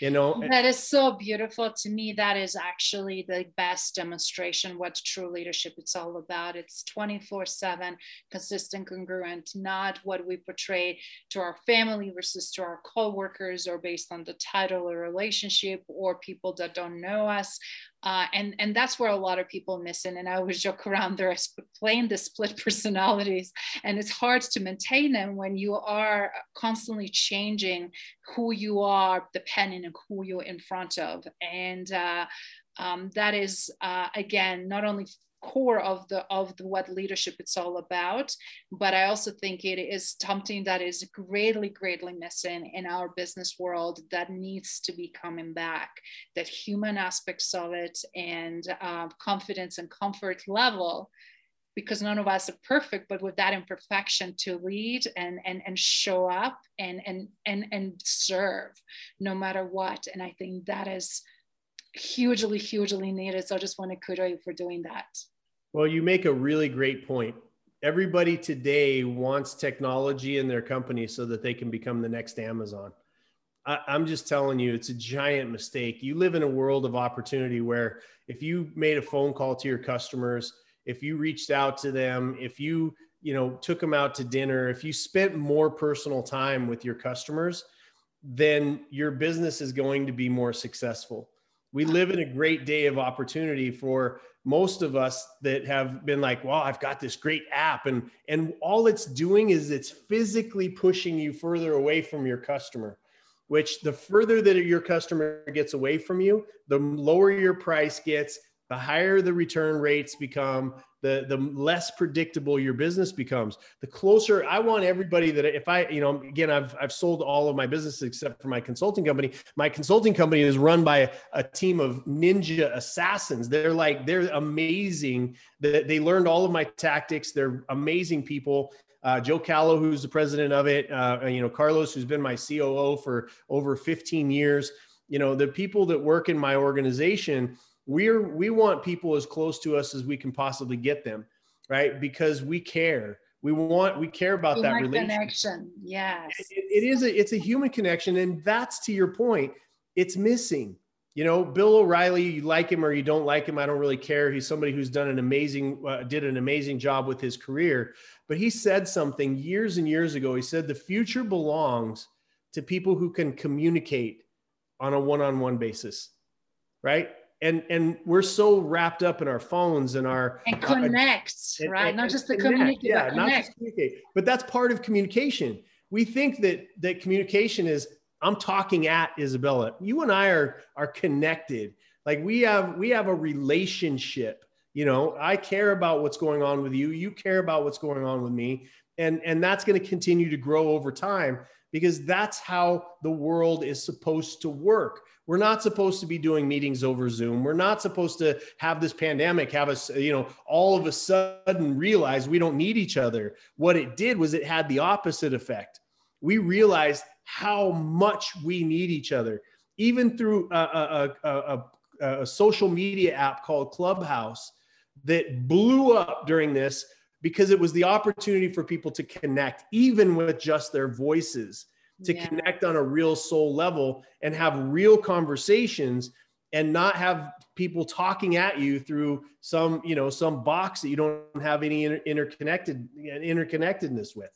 [SPEAKER 2] you know
[SPEAKER 1] that is so beautiful to me. That is actually the best demonstration what true leadership it's all about. It's 24 7 consistent congruent not what we portray to our family versus to our co-workers or based on the title or relationship or people that don't know us uh, and and that's where a lot of people miss it. And I always joke around there playing the split personalities, and it's hard to maintain them when you are constantly changing who you are, depending on who you're in front of. And uh, um, that is uh, again not only core of the of the, what leadership it's all about but i also think it is something that is greatly greatly missing in our business world that needs to be coming back. That human aspects of it and uh, confidence and comfort level because none of us are perfect but with that imperfection to lead and and and show up and and and and serve no matter what. And i think that is hugely, hugely needed. So I just want to kudos you for doing that.
[SPEAKER 2] Well, you make a really great point. Everybody today wants technology in their company so that they can become the next Amazon. I, I'm just telling you, it's a giant mistake. You live in a world of opportunity where if you made a phone call to your customers, if you reached out to them, if you you know took them out to dinner, if you spent more personal time with your customers, then your business is going to be more successful we live in a great day of opportunity for most of us that have been like well i've got this great app. And and all it's doing is it's physically pushing you further away from your customer which the further that your customer gets away from you the lower your price gets the higher the return rates become the the less predictable your business becomes the closer i want everybody that if i you know again i've i've sold all of my businesses except for my consulting company. My consulting company is run by a, team of ninja assassins. They're like they're amazing. That they learned all of my tactics. They're amazing people. Uh, Joe Callow, who's the president of it, uh, you know, Carlos, who's been my COO for over 15 years. You know, the people that work in my organization, we're we want people as close to us as we can possibly get them right? Because we care. We want we care about
[SPEAKER 1] human
[SPEAKER 2] that relationship.
[SPEAKER 1] connection. Yes.
[SPEAKER 2] It, it is a it's a human connection and that's to your point it's missing. You know bill o'reilly you like him or you don't like him i don't really care. He's somebody who's done an amazing uh, did an amazing job with his career. But he said something years and years ago. He said the future belongs to people who can communicate on a one-on-one basis. Right and and we're so wrapped up in our phones and our
[SPEAKER 1] and connect uh, right? and, not just the communicate yeah not just communicate
[SPEAKER 2] but that's part of communication. We think that that communication is i'm talking at Izabela. You and i are are connected. Like we have we have a relationship you know? I care about what's going on with you. You care about what's going on with me. And and that's going to continue to grow over time because that's how the world is supposed to work. We're not supposed to be doing meetings over Zoom. We're not supposed to have this pandemic have us, you know, all of a sudden realize we don't need each other. What it did was it had the opposite effect. We realized how much we need each other, even through a, a, a, a social media app called Clubhouse that blew up during this because it was the opportunity for people to connect, even with just their voices, to yeah. connect on a real soul level and have real conversations and not have people talking at you through some, you know, some box that you don't have any inter- interconnected interconnectedness with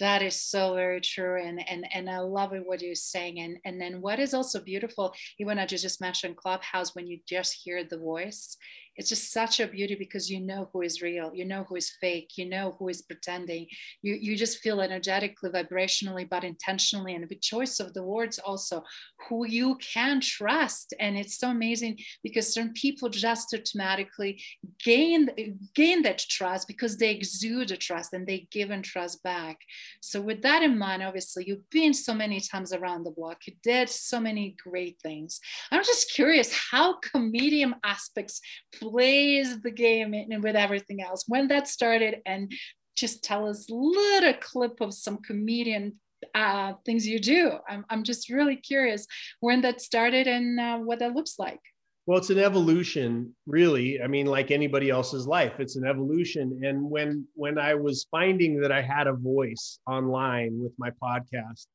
[SPEAKER 1] that is so very true and and and i love it what you're saying and and then what is also beautiful even i just mentioned clubhouse when you just hear the voice it's just such a beauty because you know who is real you know who is fake you know who is pretending. You you just feel energetically vibrationally but intentionally and with choice of the words also who you can trust. And it's so amazing because certain people just automatically gain gain that trust because they exude a trust and they give and trust back. So with that in mind obviously you've been so many times around the block. You did so many great things. I'm just curious how comedian aspects plays the game and with everything else. When that started, and just tell us little clip of some comedian uh, things you do. I'm, I'm just really curious when that started and uh, what that looks like.
[SPEAKER 2] Well, it's an evolution, really. I mean, like anybody else's life, it's an evolution. And when when I was finding that I had a voice online with my podcast,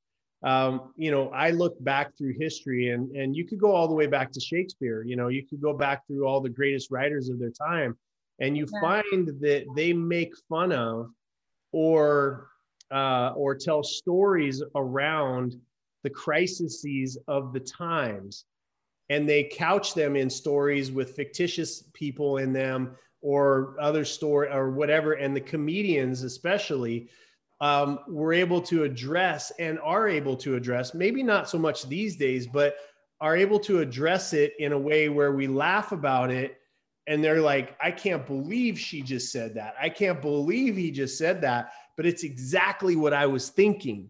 [SPEAKER 2] um, you know, I look back through history and, and you could go all the way back to Shakespeare, you know, you could go back through all the greatest writers of their time and you yeah. find that they make fun of or, uh, or tell stories around the crises of the times and they couch them in stories with fictitious people in them or other story or whatever. And the comedians, especially, um, we're able to address and are able to address, maybe not so much these days, but are able to address it in a way where we laugh about it and they're like, I can't believe she just said that. I can't believe he just said that, but it's exactly what I was thinking.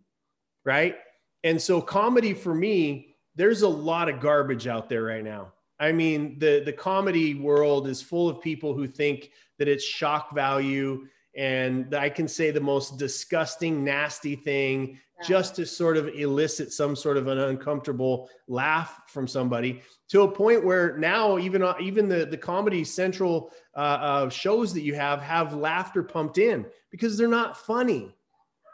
[SPEAKER 2] Right. And so, comedy for me, there's a lot of garbage out there right now. I mean, the, the comedy world is full of people who think that it's shock value and I can say the most disgusting, nasty thing yeah. just to sort of elicit some sort of an uncomfortable laugh from somebody to a point where now even uh, even the the comedy central uh, uh, shows that you have have laughter pumped in because they're not funny.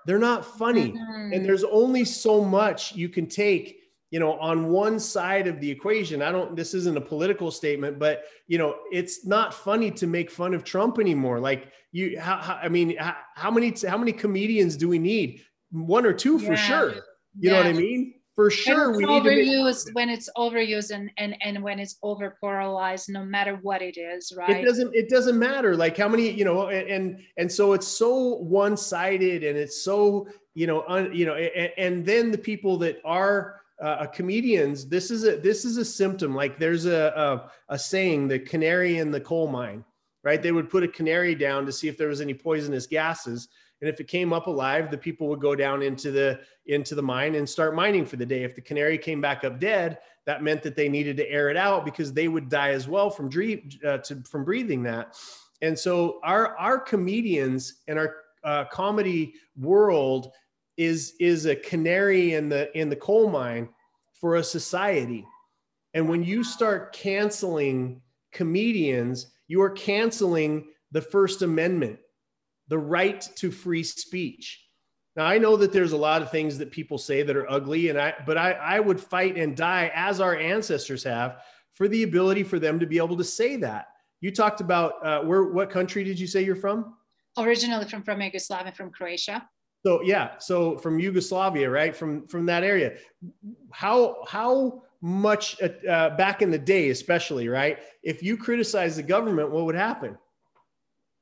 [SPEAKER 2] They're not funny, mm-hmm. and there's only so much you can take you know on one side of the equation i don't this isn't a political statement but you know it's not funny to make fun of trump anymore. Like you how, how i mean how, how, many how many comedians do we need? One or two for yeah. sure. You yeah. know what i mean? For sure
[SPEAKER 1] we need overused make, when it's overused and, and and when it's over pluralized no matter what it is right?
[SPEAKER 2] it doesn't it doesn't matter. Like how many you know and and so it's so one-sided and it's so you know un, you know and, and then the people that are uh, comedians this is a this is a symptom. Like there's a, a, a saying the canary in the coal mine right? They would put a canary down to see if there was any poisonous gases. And if it came up alive the people would go down into the into the mine and start mining for the day. If the canary came back up dead that meant that they needed to air it out because they would die as well from dream, uh, to, from breathing that. And so our our comedians and our uh, comedy world is is a canary in the in the coal mine for a society And when you start canceling comedians, you are canceling the First Amendment, the right to free speech. Now I know that there's a lot of things that people say that are ugly, and I but I, I would fight and die as our ancestors have for the ability for them to be able to say that. You talked about uh, where what country did you say you're from?
[SPEAKER 1] Originally from from Yugoslavia, from Croatia.
[SPEAKER 2] So yeah, so from Yugoslavia, right? From from that area. How how much uh, back in the day, especially, right? If you criticize the government, what would happen?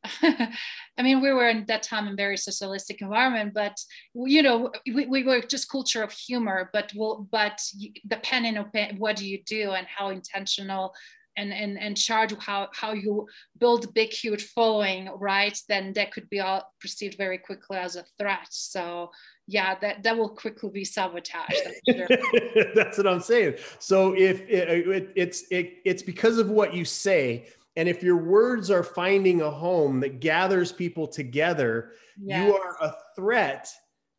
[SPEAKER 1] I mean, we were in that time in very socialistic environment, but you know, we, we were just culture of humor. But we'll, but depending on what do you do and how intentional and and and charge how how you build big huge following, right? Then that could be all perceived very quickly as a threat. So yeah, that that will quickly be sabotaged.
[SPEAKER 2] That's, sure. that's what I'm saying. So if it, uh, it, it's it, it's because of what you say and if your words are finding a home that gathers people together, yes. you are a threat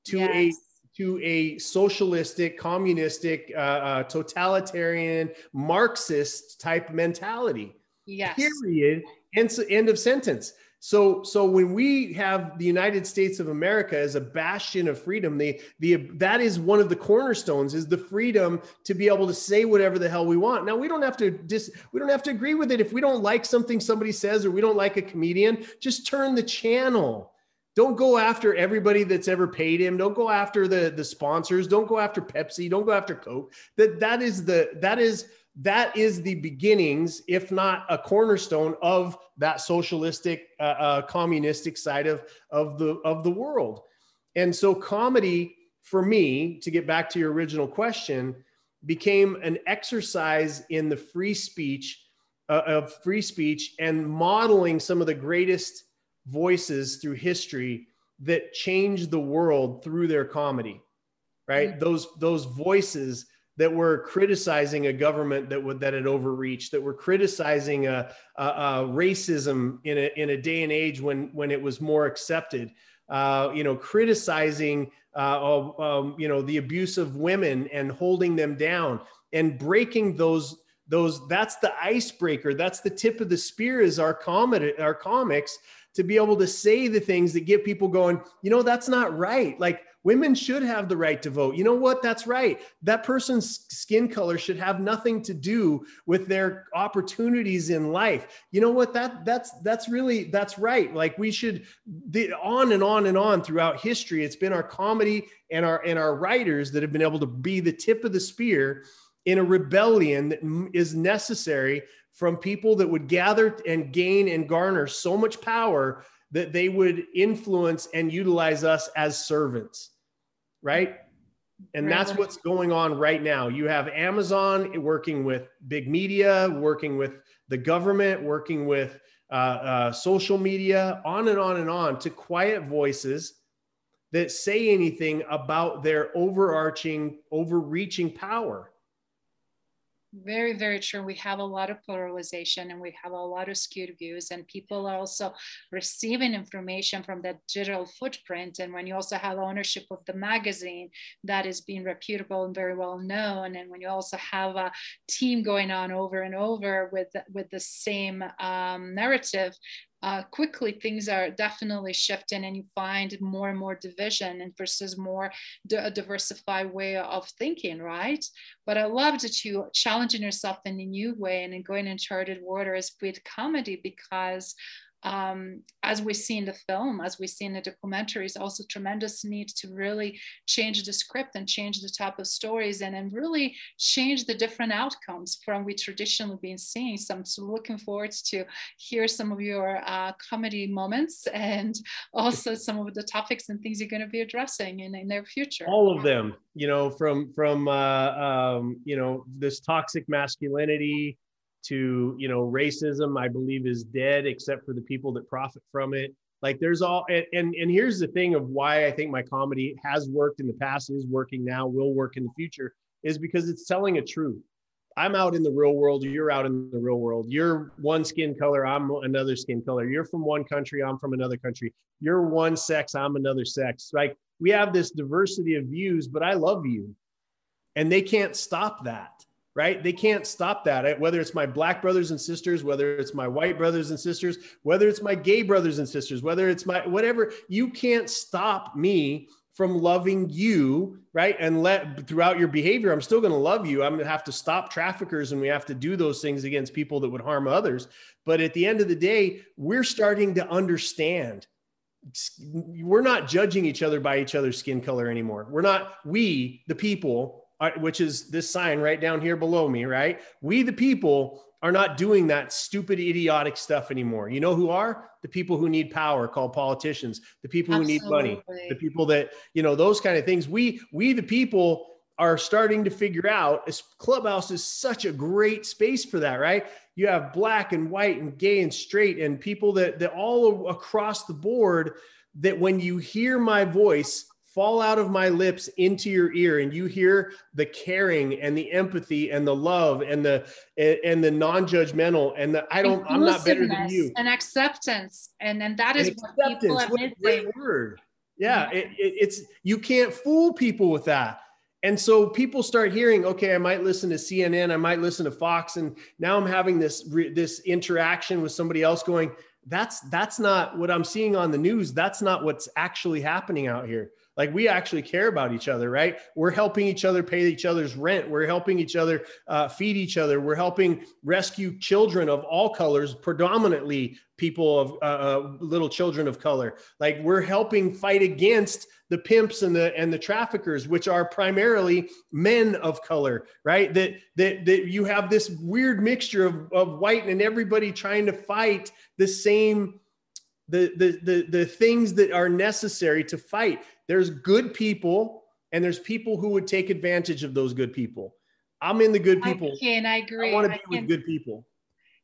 [SPEAKER 2] to yes. a to a socialistic, communistic, uh, uh, totalitarian, Marxist type mentality.
[SPEAKER 1] Yes.
[SPEAKER 2] Period. End, end of sentence. So, so when we have the United States of America as a bastion of freedom, the, the, that is one of the cornerstones is the freedom to be able to say whatever the hell we want. Now we don't have to dis, we don't have to agree with it. If we don't like something somebody says, or we don't like a comedian, just turn the channel. Don't go after everybody that's ever paid him. Don't go after the, the sponsors. Don't go after Pepsi. Don't go after Coke. That, that is the, that is, that is the beginnings, if not a cornerstone of that socialistic, uh, uh, communistic side of, of, the, of the world. And so, comedy, for me, to get back to your original question, became an exercise in the free speech uh, of free speech and modeling some of the greatest voices through history that changed the world through their comedy right mm-hmm. those those voices that were criticizing a government that would that had overreached, that were criticizing a, a, a racism in a, in a day and age when when it was more accepted. Uh, you know, criticizing uh, um, you know the abuse of women and holding them down and breaking those those. That's the icebreaker. That's the tip of the spear. Is our comedy, our comics to be able to say the things that get people going. You know, that's not right. Like Women should have the right to vote. You know what? That's right. That person's skin color should have nothing to do with their opportunities in life. You know what? That that's that's really that's right. Like we should the, on and on and on throughout history. It's been our comedy and our and our writers that have been able to be the tip of the spear in a rebellion that is necessary from people that would gather and gain and garner so much power that they would influence and utilize us as servants, right? And right. that's what's going on right now. You have Amazon working with big media, working with the government, working with uh, uh, social media, on and on and on to quiet voices that say anything about their overarching, overreaching power
[SPEAKER 1] very very true. We have a lot of polarization and we have a lot of skewed views and people are also receiving information from that digital footprint. And when you also have ownership of the magazine that is being reputable and very well known and when you also have a team going on over and over with with the same um, narrative uh, quickly things are definitely shifting and you find more and more division and versus more diversified way of thinking right? But i love that you challenging yourself in a new way and in going in charted waters with comedy because um, as we see in the film, as we see in the documentaries, also tremendous need to really change the script and change the type of stories and, and really change the different outcomes from we traditionally been seeing. So I'm looking forward to hear some of your uh, comedy moments and also some of the topics and things you're going to be addressing in, in their future.
[SPEAKER 2] All of them, you know, from from uh, um, you know this toxic masculinity to you know racism i believe is dead except for the people that profit from it. Like there's all and, and and here's the thing of why i think my comedy has worked in the past is working now will work in the future is because it's telling a truth. I'm out in the real world you're out in the real world. You're one skin color i'm another skin color. You're from one country i'm from another country. You're one sex i'm another sex. Like we have this diversity of views but i love you. And they can't stop that right? They can't stop that. Eh? Whether it's my black brothers and sisters, whether it's my white brothers and sisters, whether it's my gay brothers and sisters, whether it's my whatever, you can't stop me from loving you, right? And let throughout your behavior, I'm still going to love you. I'm going to have to stop traffickers and we have to do those things against people that would harm others. But at the end of the day, we're starting to understand we're not judging each other by each other's skin color anymore. We're not, we, the people, Uh, which is this sign right down here below me, right? We, the people, are not doing that stupid, idiotic stuff anymore. You know who are? The people who need power, called politicians, the people who Absolutely. need money, the people that, you know, those kind of things. We, we, the people, are starting to figure out as clubhouse is such a great space for that right you have black and white and gay and straight and people that that all across the board that when you hear my voice fall out of my lips into your ear and you hear the caring and the empathy and the love and the and the non-judgmental and the i don't i'm not better than you.
[SPEAKER 1] and acceptance. And and that is and what people are what missing.
[SPEAKER 2] word. Yeah, It, it, it's you can't fool people with that. And so people start hearing okay i might listen to cnn i might listen to fox and now i'm having this this interaction with somebody else going that's that's not what i'm seeing on the news. That's not what's actually happening out here like we actually care about each other, right? We're helping each other pay each other's rent. We're helping each other uh, feed each other. We're helping rescue children of all colors, predominantly people of uh, uh, little children of color. Like we're helping fight against the pimps and the and the traffickers, which are primarily men of color, right? That that that you have this weird mixture of, of white and everybody trying to fight the same the, the the the things that are necessary to fight there's good people and there's people who would take advantage of those good people. I'm in the good people.
[SPEAKER 1] I can, I agree.
[SPEAKER 2] I want to be with good people.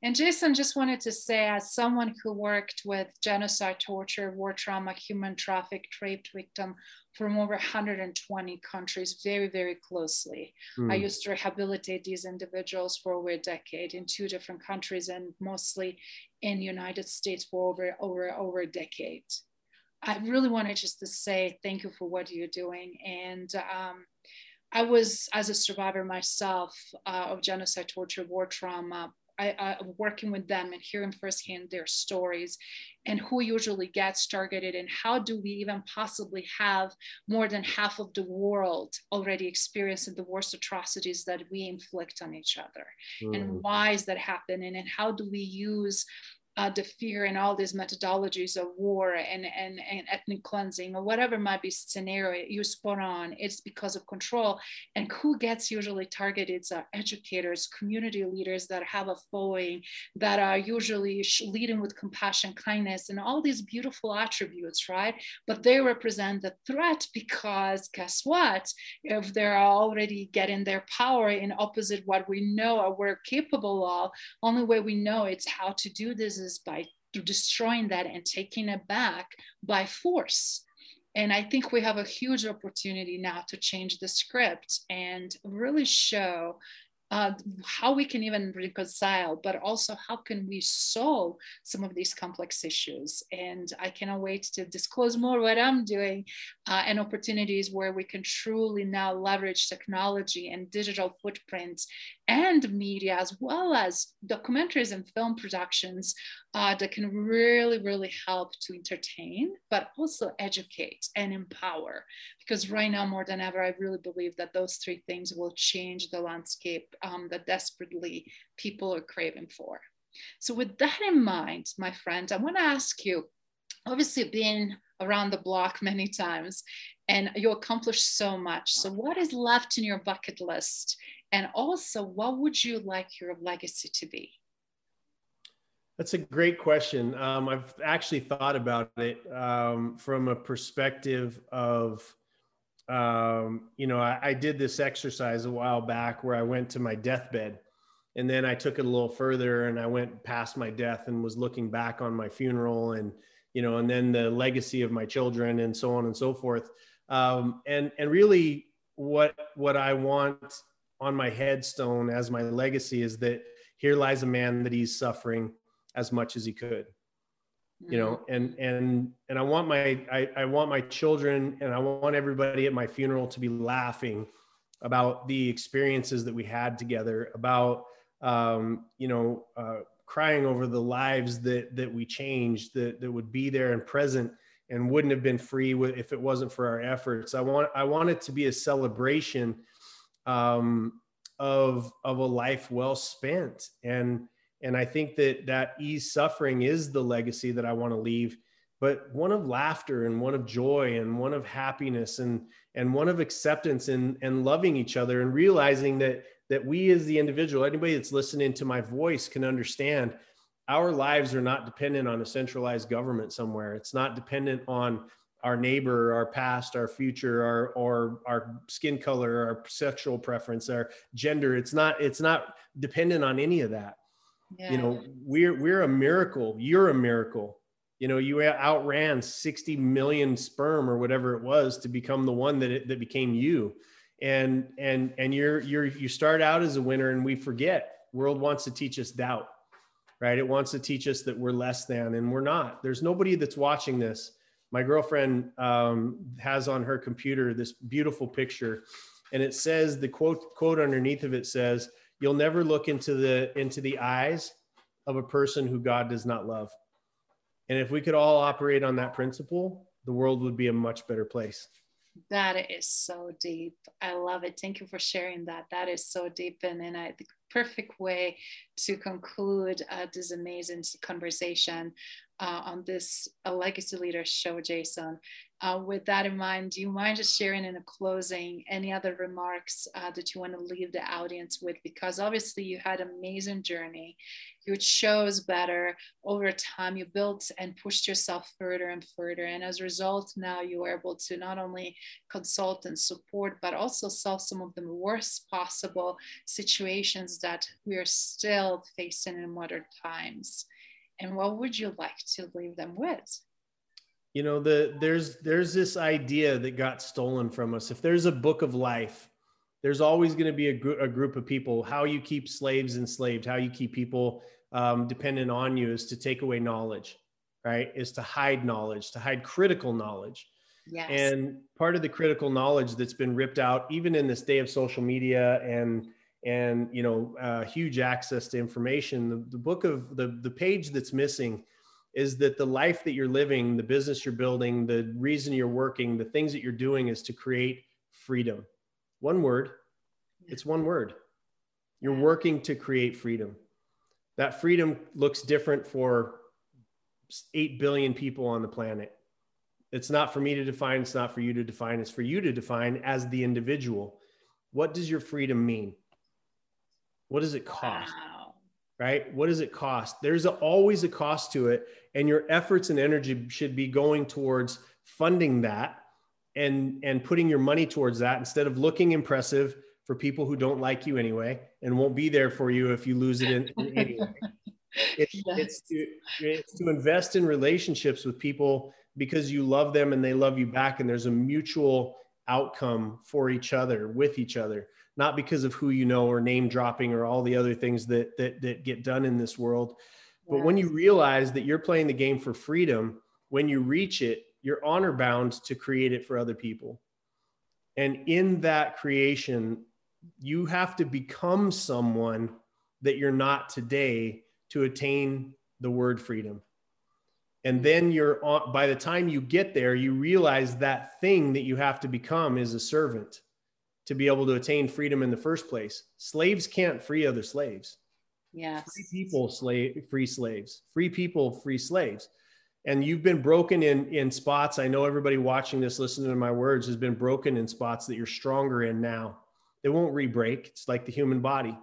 [SPEAKER 1] And Jason just wanted to say, as someone who worked with genocide, torture, war trauma, human traffic, raped victim from over 120 countries very, very closely. Mm. I used to rehabilitate these individuals for over a decade in two different countries and mostly in the United States for over, over, over a decade. I really wanted just to say thank you for what you're doing. And um, I was, as a survivor myself uh, of genocide, torture, war trauma, I, I, working with them and hearing firsthand their stories and who usually gets targeted and how do we even possibly have more than half of the world already experiencing the worst atrocities that we inflict on each other mm. and why is that happening and how do we use uh, the fear and all these methodologies of war and, and, and ethnic cleansing or whatever might be scenario you spot on. It's because of control. And who gets usually targeted are educators community leaders that have a following that are usually leading with compassion kindness and all these beautiful attributes right? But they represent the threat because guess what? If they're already getting their power in opposite what we know or we're capable of only way we know it's how to do this by destroying that and taking it back by force. And I think we have a huge opportunity now to change the script and really show uh, how we can even reconcile, but also how can we solve some of these complex issues. And I cannot wait to disclose more what I'm doing uh, and opportunities where we can truly now leverage technology and digital footprints and media, as well as documentaries and film productions uh, that can really, really help to entertain, but also educate and empower. Because right now, more than ever, I really believe that those three things will change the landscape um, that desperately people are craving for. So, with that in mind, my friend, I want to ask you obviously, being around the block many times and you accomplished so much. So, what is left in your bucket list? And also, what would you like your legacy to be?
[SPEAKER 2] That's a great question. Um, I've actually thought about it um, from a perspective of, um, you know, I, I, did this exercise a while back where I went to my deathbed and then I took it a little further and I went past my death and was looking back on my funeral and, you know, and then the legacy of my children and so on and so forth. Um, and, and really what, what I want on my headstone as my legacy is that here lies a man that he's suffering as much as he could you know mm-hmm. and and and i want my I, I want my children and i want everybody at my funeral to be laughing about the experiences that we had together, about um, you know uh, crying over the lives that that we changed, that that would be there and present and wouldn't have been free if it wasn't for our efforts. I want I want it to be a celebration um, of of a life well spent, and and I think that that ease suffering is the legacy that I want to leave, but one of laughter and one of joy and one of happiness and and one of acceptance and and loving each other and realizing that that we as the individual, anybody that's listening to my voice can understand our lives are not dependent on a centralized government somewhere. It's not dependent on our neighbor, our past, our future, our or our skin color, our sexual preference, our gender. It's not it's not dependent on any of that. Yeah. You know, we're we're a miracle. You're a miracle. You know, you outran 60 million sperm or whatever it was to become the one that it, that became you. And and and you're you're you start out as a winner and we forget. World wants to teach us doubt right? It wants to teach us that we're less than, and we're not. There's nobody that's watching this. My girlfriend um, has on her computer this beautiful picture, and it says the quote quote underneath of it says, "You'll never look into the into the eyes of a person who God does not love." And if we could all operate on that principle, the world would be a much better place.
[SPEAKER 1] That is so deep. I love it. Thank you for sharing that. That is so deep. And, and I, the perfect way to conclude uh, this amazing conversation uh, on this a Legacy Leaders show, Jason. Uh, with that in mind, do you mind just sharing in a closing any other remarks uh, that you want to leave the audience with? Because obviously you had an amazing journey. You chose better over time. You built and pushed yourself further and further. And as a result, now you are able to not only consult and support, but also solve some of the worst possible situations that we are still facing in modern times. And what would you like to leave them with?
[SPEAKER 2] You know the there's there's this idea that got stolen from us. If there's a book of life there's always going to be a, gr- a group of people. How you keep slaves enslaved how you keep people um, dependent on you is to take away knowledge right? Is to hide knowledge to hide critical knowledge. Yes. and part of the critical knowledge that's been ripped out even in this day of social media and and you know uh, huge access to information the, the book of the the page that's missing is that the life that you're living, the business you're building, the reason you're working, the things that you're doing is to create freedom. One word, it's one word. You're working to create freedom. That freedom looks different for 8 billion people on the planet. It's not for me to define, it's not for you to define, it's for you to define as the individual. What does your freedom mean? What does it cost? Wow right? What does it cost? There's a, always a cost to it. And your efforts and energy should be going towards funding that and, and putting your money towards that instead of looking impressive for people who don't like you anyway and won't be there for you if you lose it in, in anyway. It's, yes. it's, to, it's to invest in relationships with people because you love them and they love you back and there's a mutual outcome for each other with each other not because of who you know or name dropping or all the other things that that, that get done in this world but when you realize that you're playing the game for freedom when you reach it you're honor bound to create it for other people. And in that creation you have to become someone that you're not today to attain the word freedom. And then you're on, by the time you get there you realize that thing that you have to become is a servant to be able to attain freedom in the first place. Slaves can't free other slaves.
[SPEAKER 1] Yeah.
[SPEAKER 2] Free people slave free slaves. Free people free slaves. And you've been broken in in spots. I know everybody watching this, listening to my words, has been broken in spots that you're stronger in now. They won't re-break. It's like the human body.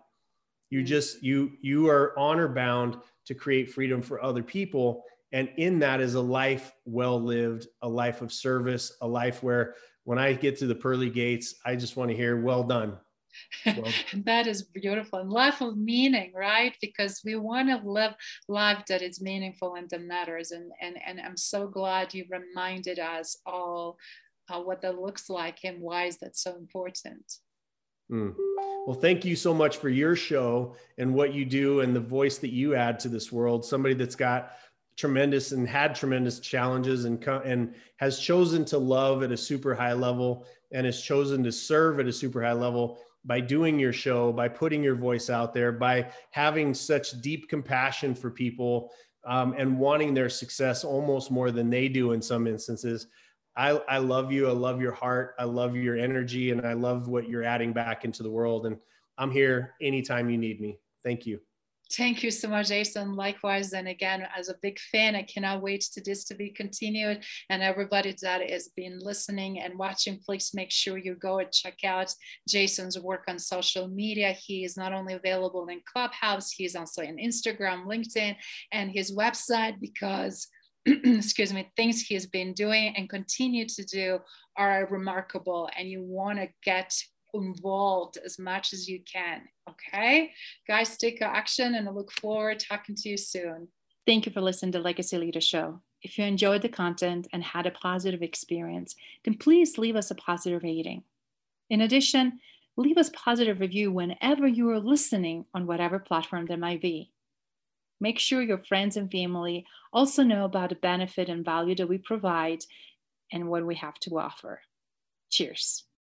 [SPEAKER 2] You mm-hmm. just you you are honor bound to create freedom for other people. And in that is a life well lived, a life of service, a life where when I get to the pearly gates, I just want to hear, well done.
[SPEAKER 1] Well, that is beautiful and life of meaning, right? Because we want to live life that is meaningful and that matters. And, and, and I'm so glad you reminded us all uh, what that looks like and why is that so important.
[SPEAKER 2] Mm. Well, thank you so much for your show and what you do and the voice that you add to this world. Somebody that's got tremendous and had tremendous challenges and and has chosen to love at a super high level and has chosen to serve at a super high level by doing your show, by putting your voice out there, by having such deep compassion for people um, and wanting their success almost more than they do in some instances. I, I love you. I love your heart. I love your energy, and I love what you're adding back into the world. And I'm here anytime you need me. Thank you.
[SPEAKER 1] Thank you so much, Jason. Likewise, and again, as a big fan, I cannot wait to this to be continued. And everybody that has been listening and watching, please make sure you go and check out Jason's work on social media. He is not only available in Clubhouse, he's also in Instagram, LinkedIn, and his website because excuse me, things he has been doing and continue to do are remarkable. And you want to get involved as much as you can. Okay, guys, take action and I look forward to talking to you soon. Thank you for listening to Legacy Leader Show. If you enjoyed the content and had a positive experience, then please leave us a positive rating. In addition, leave us positive review whenever you are listening on whatever platform there might be. Make sure your friends and family also know about the benefit and value that we provide and what we have to offer. Cheers.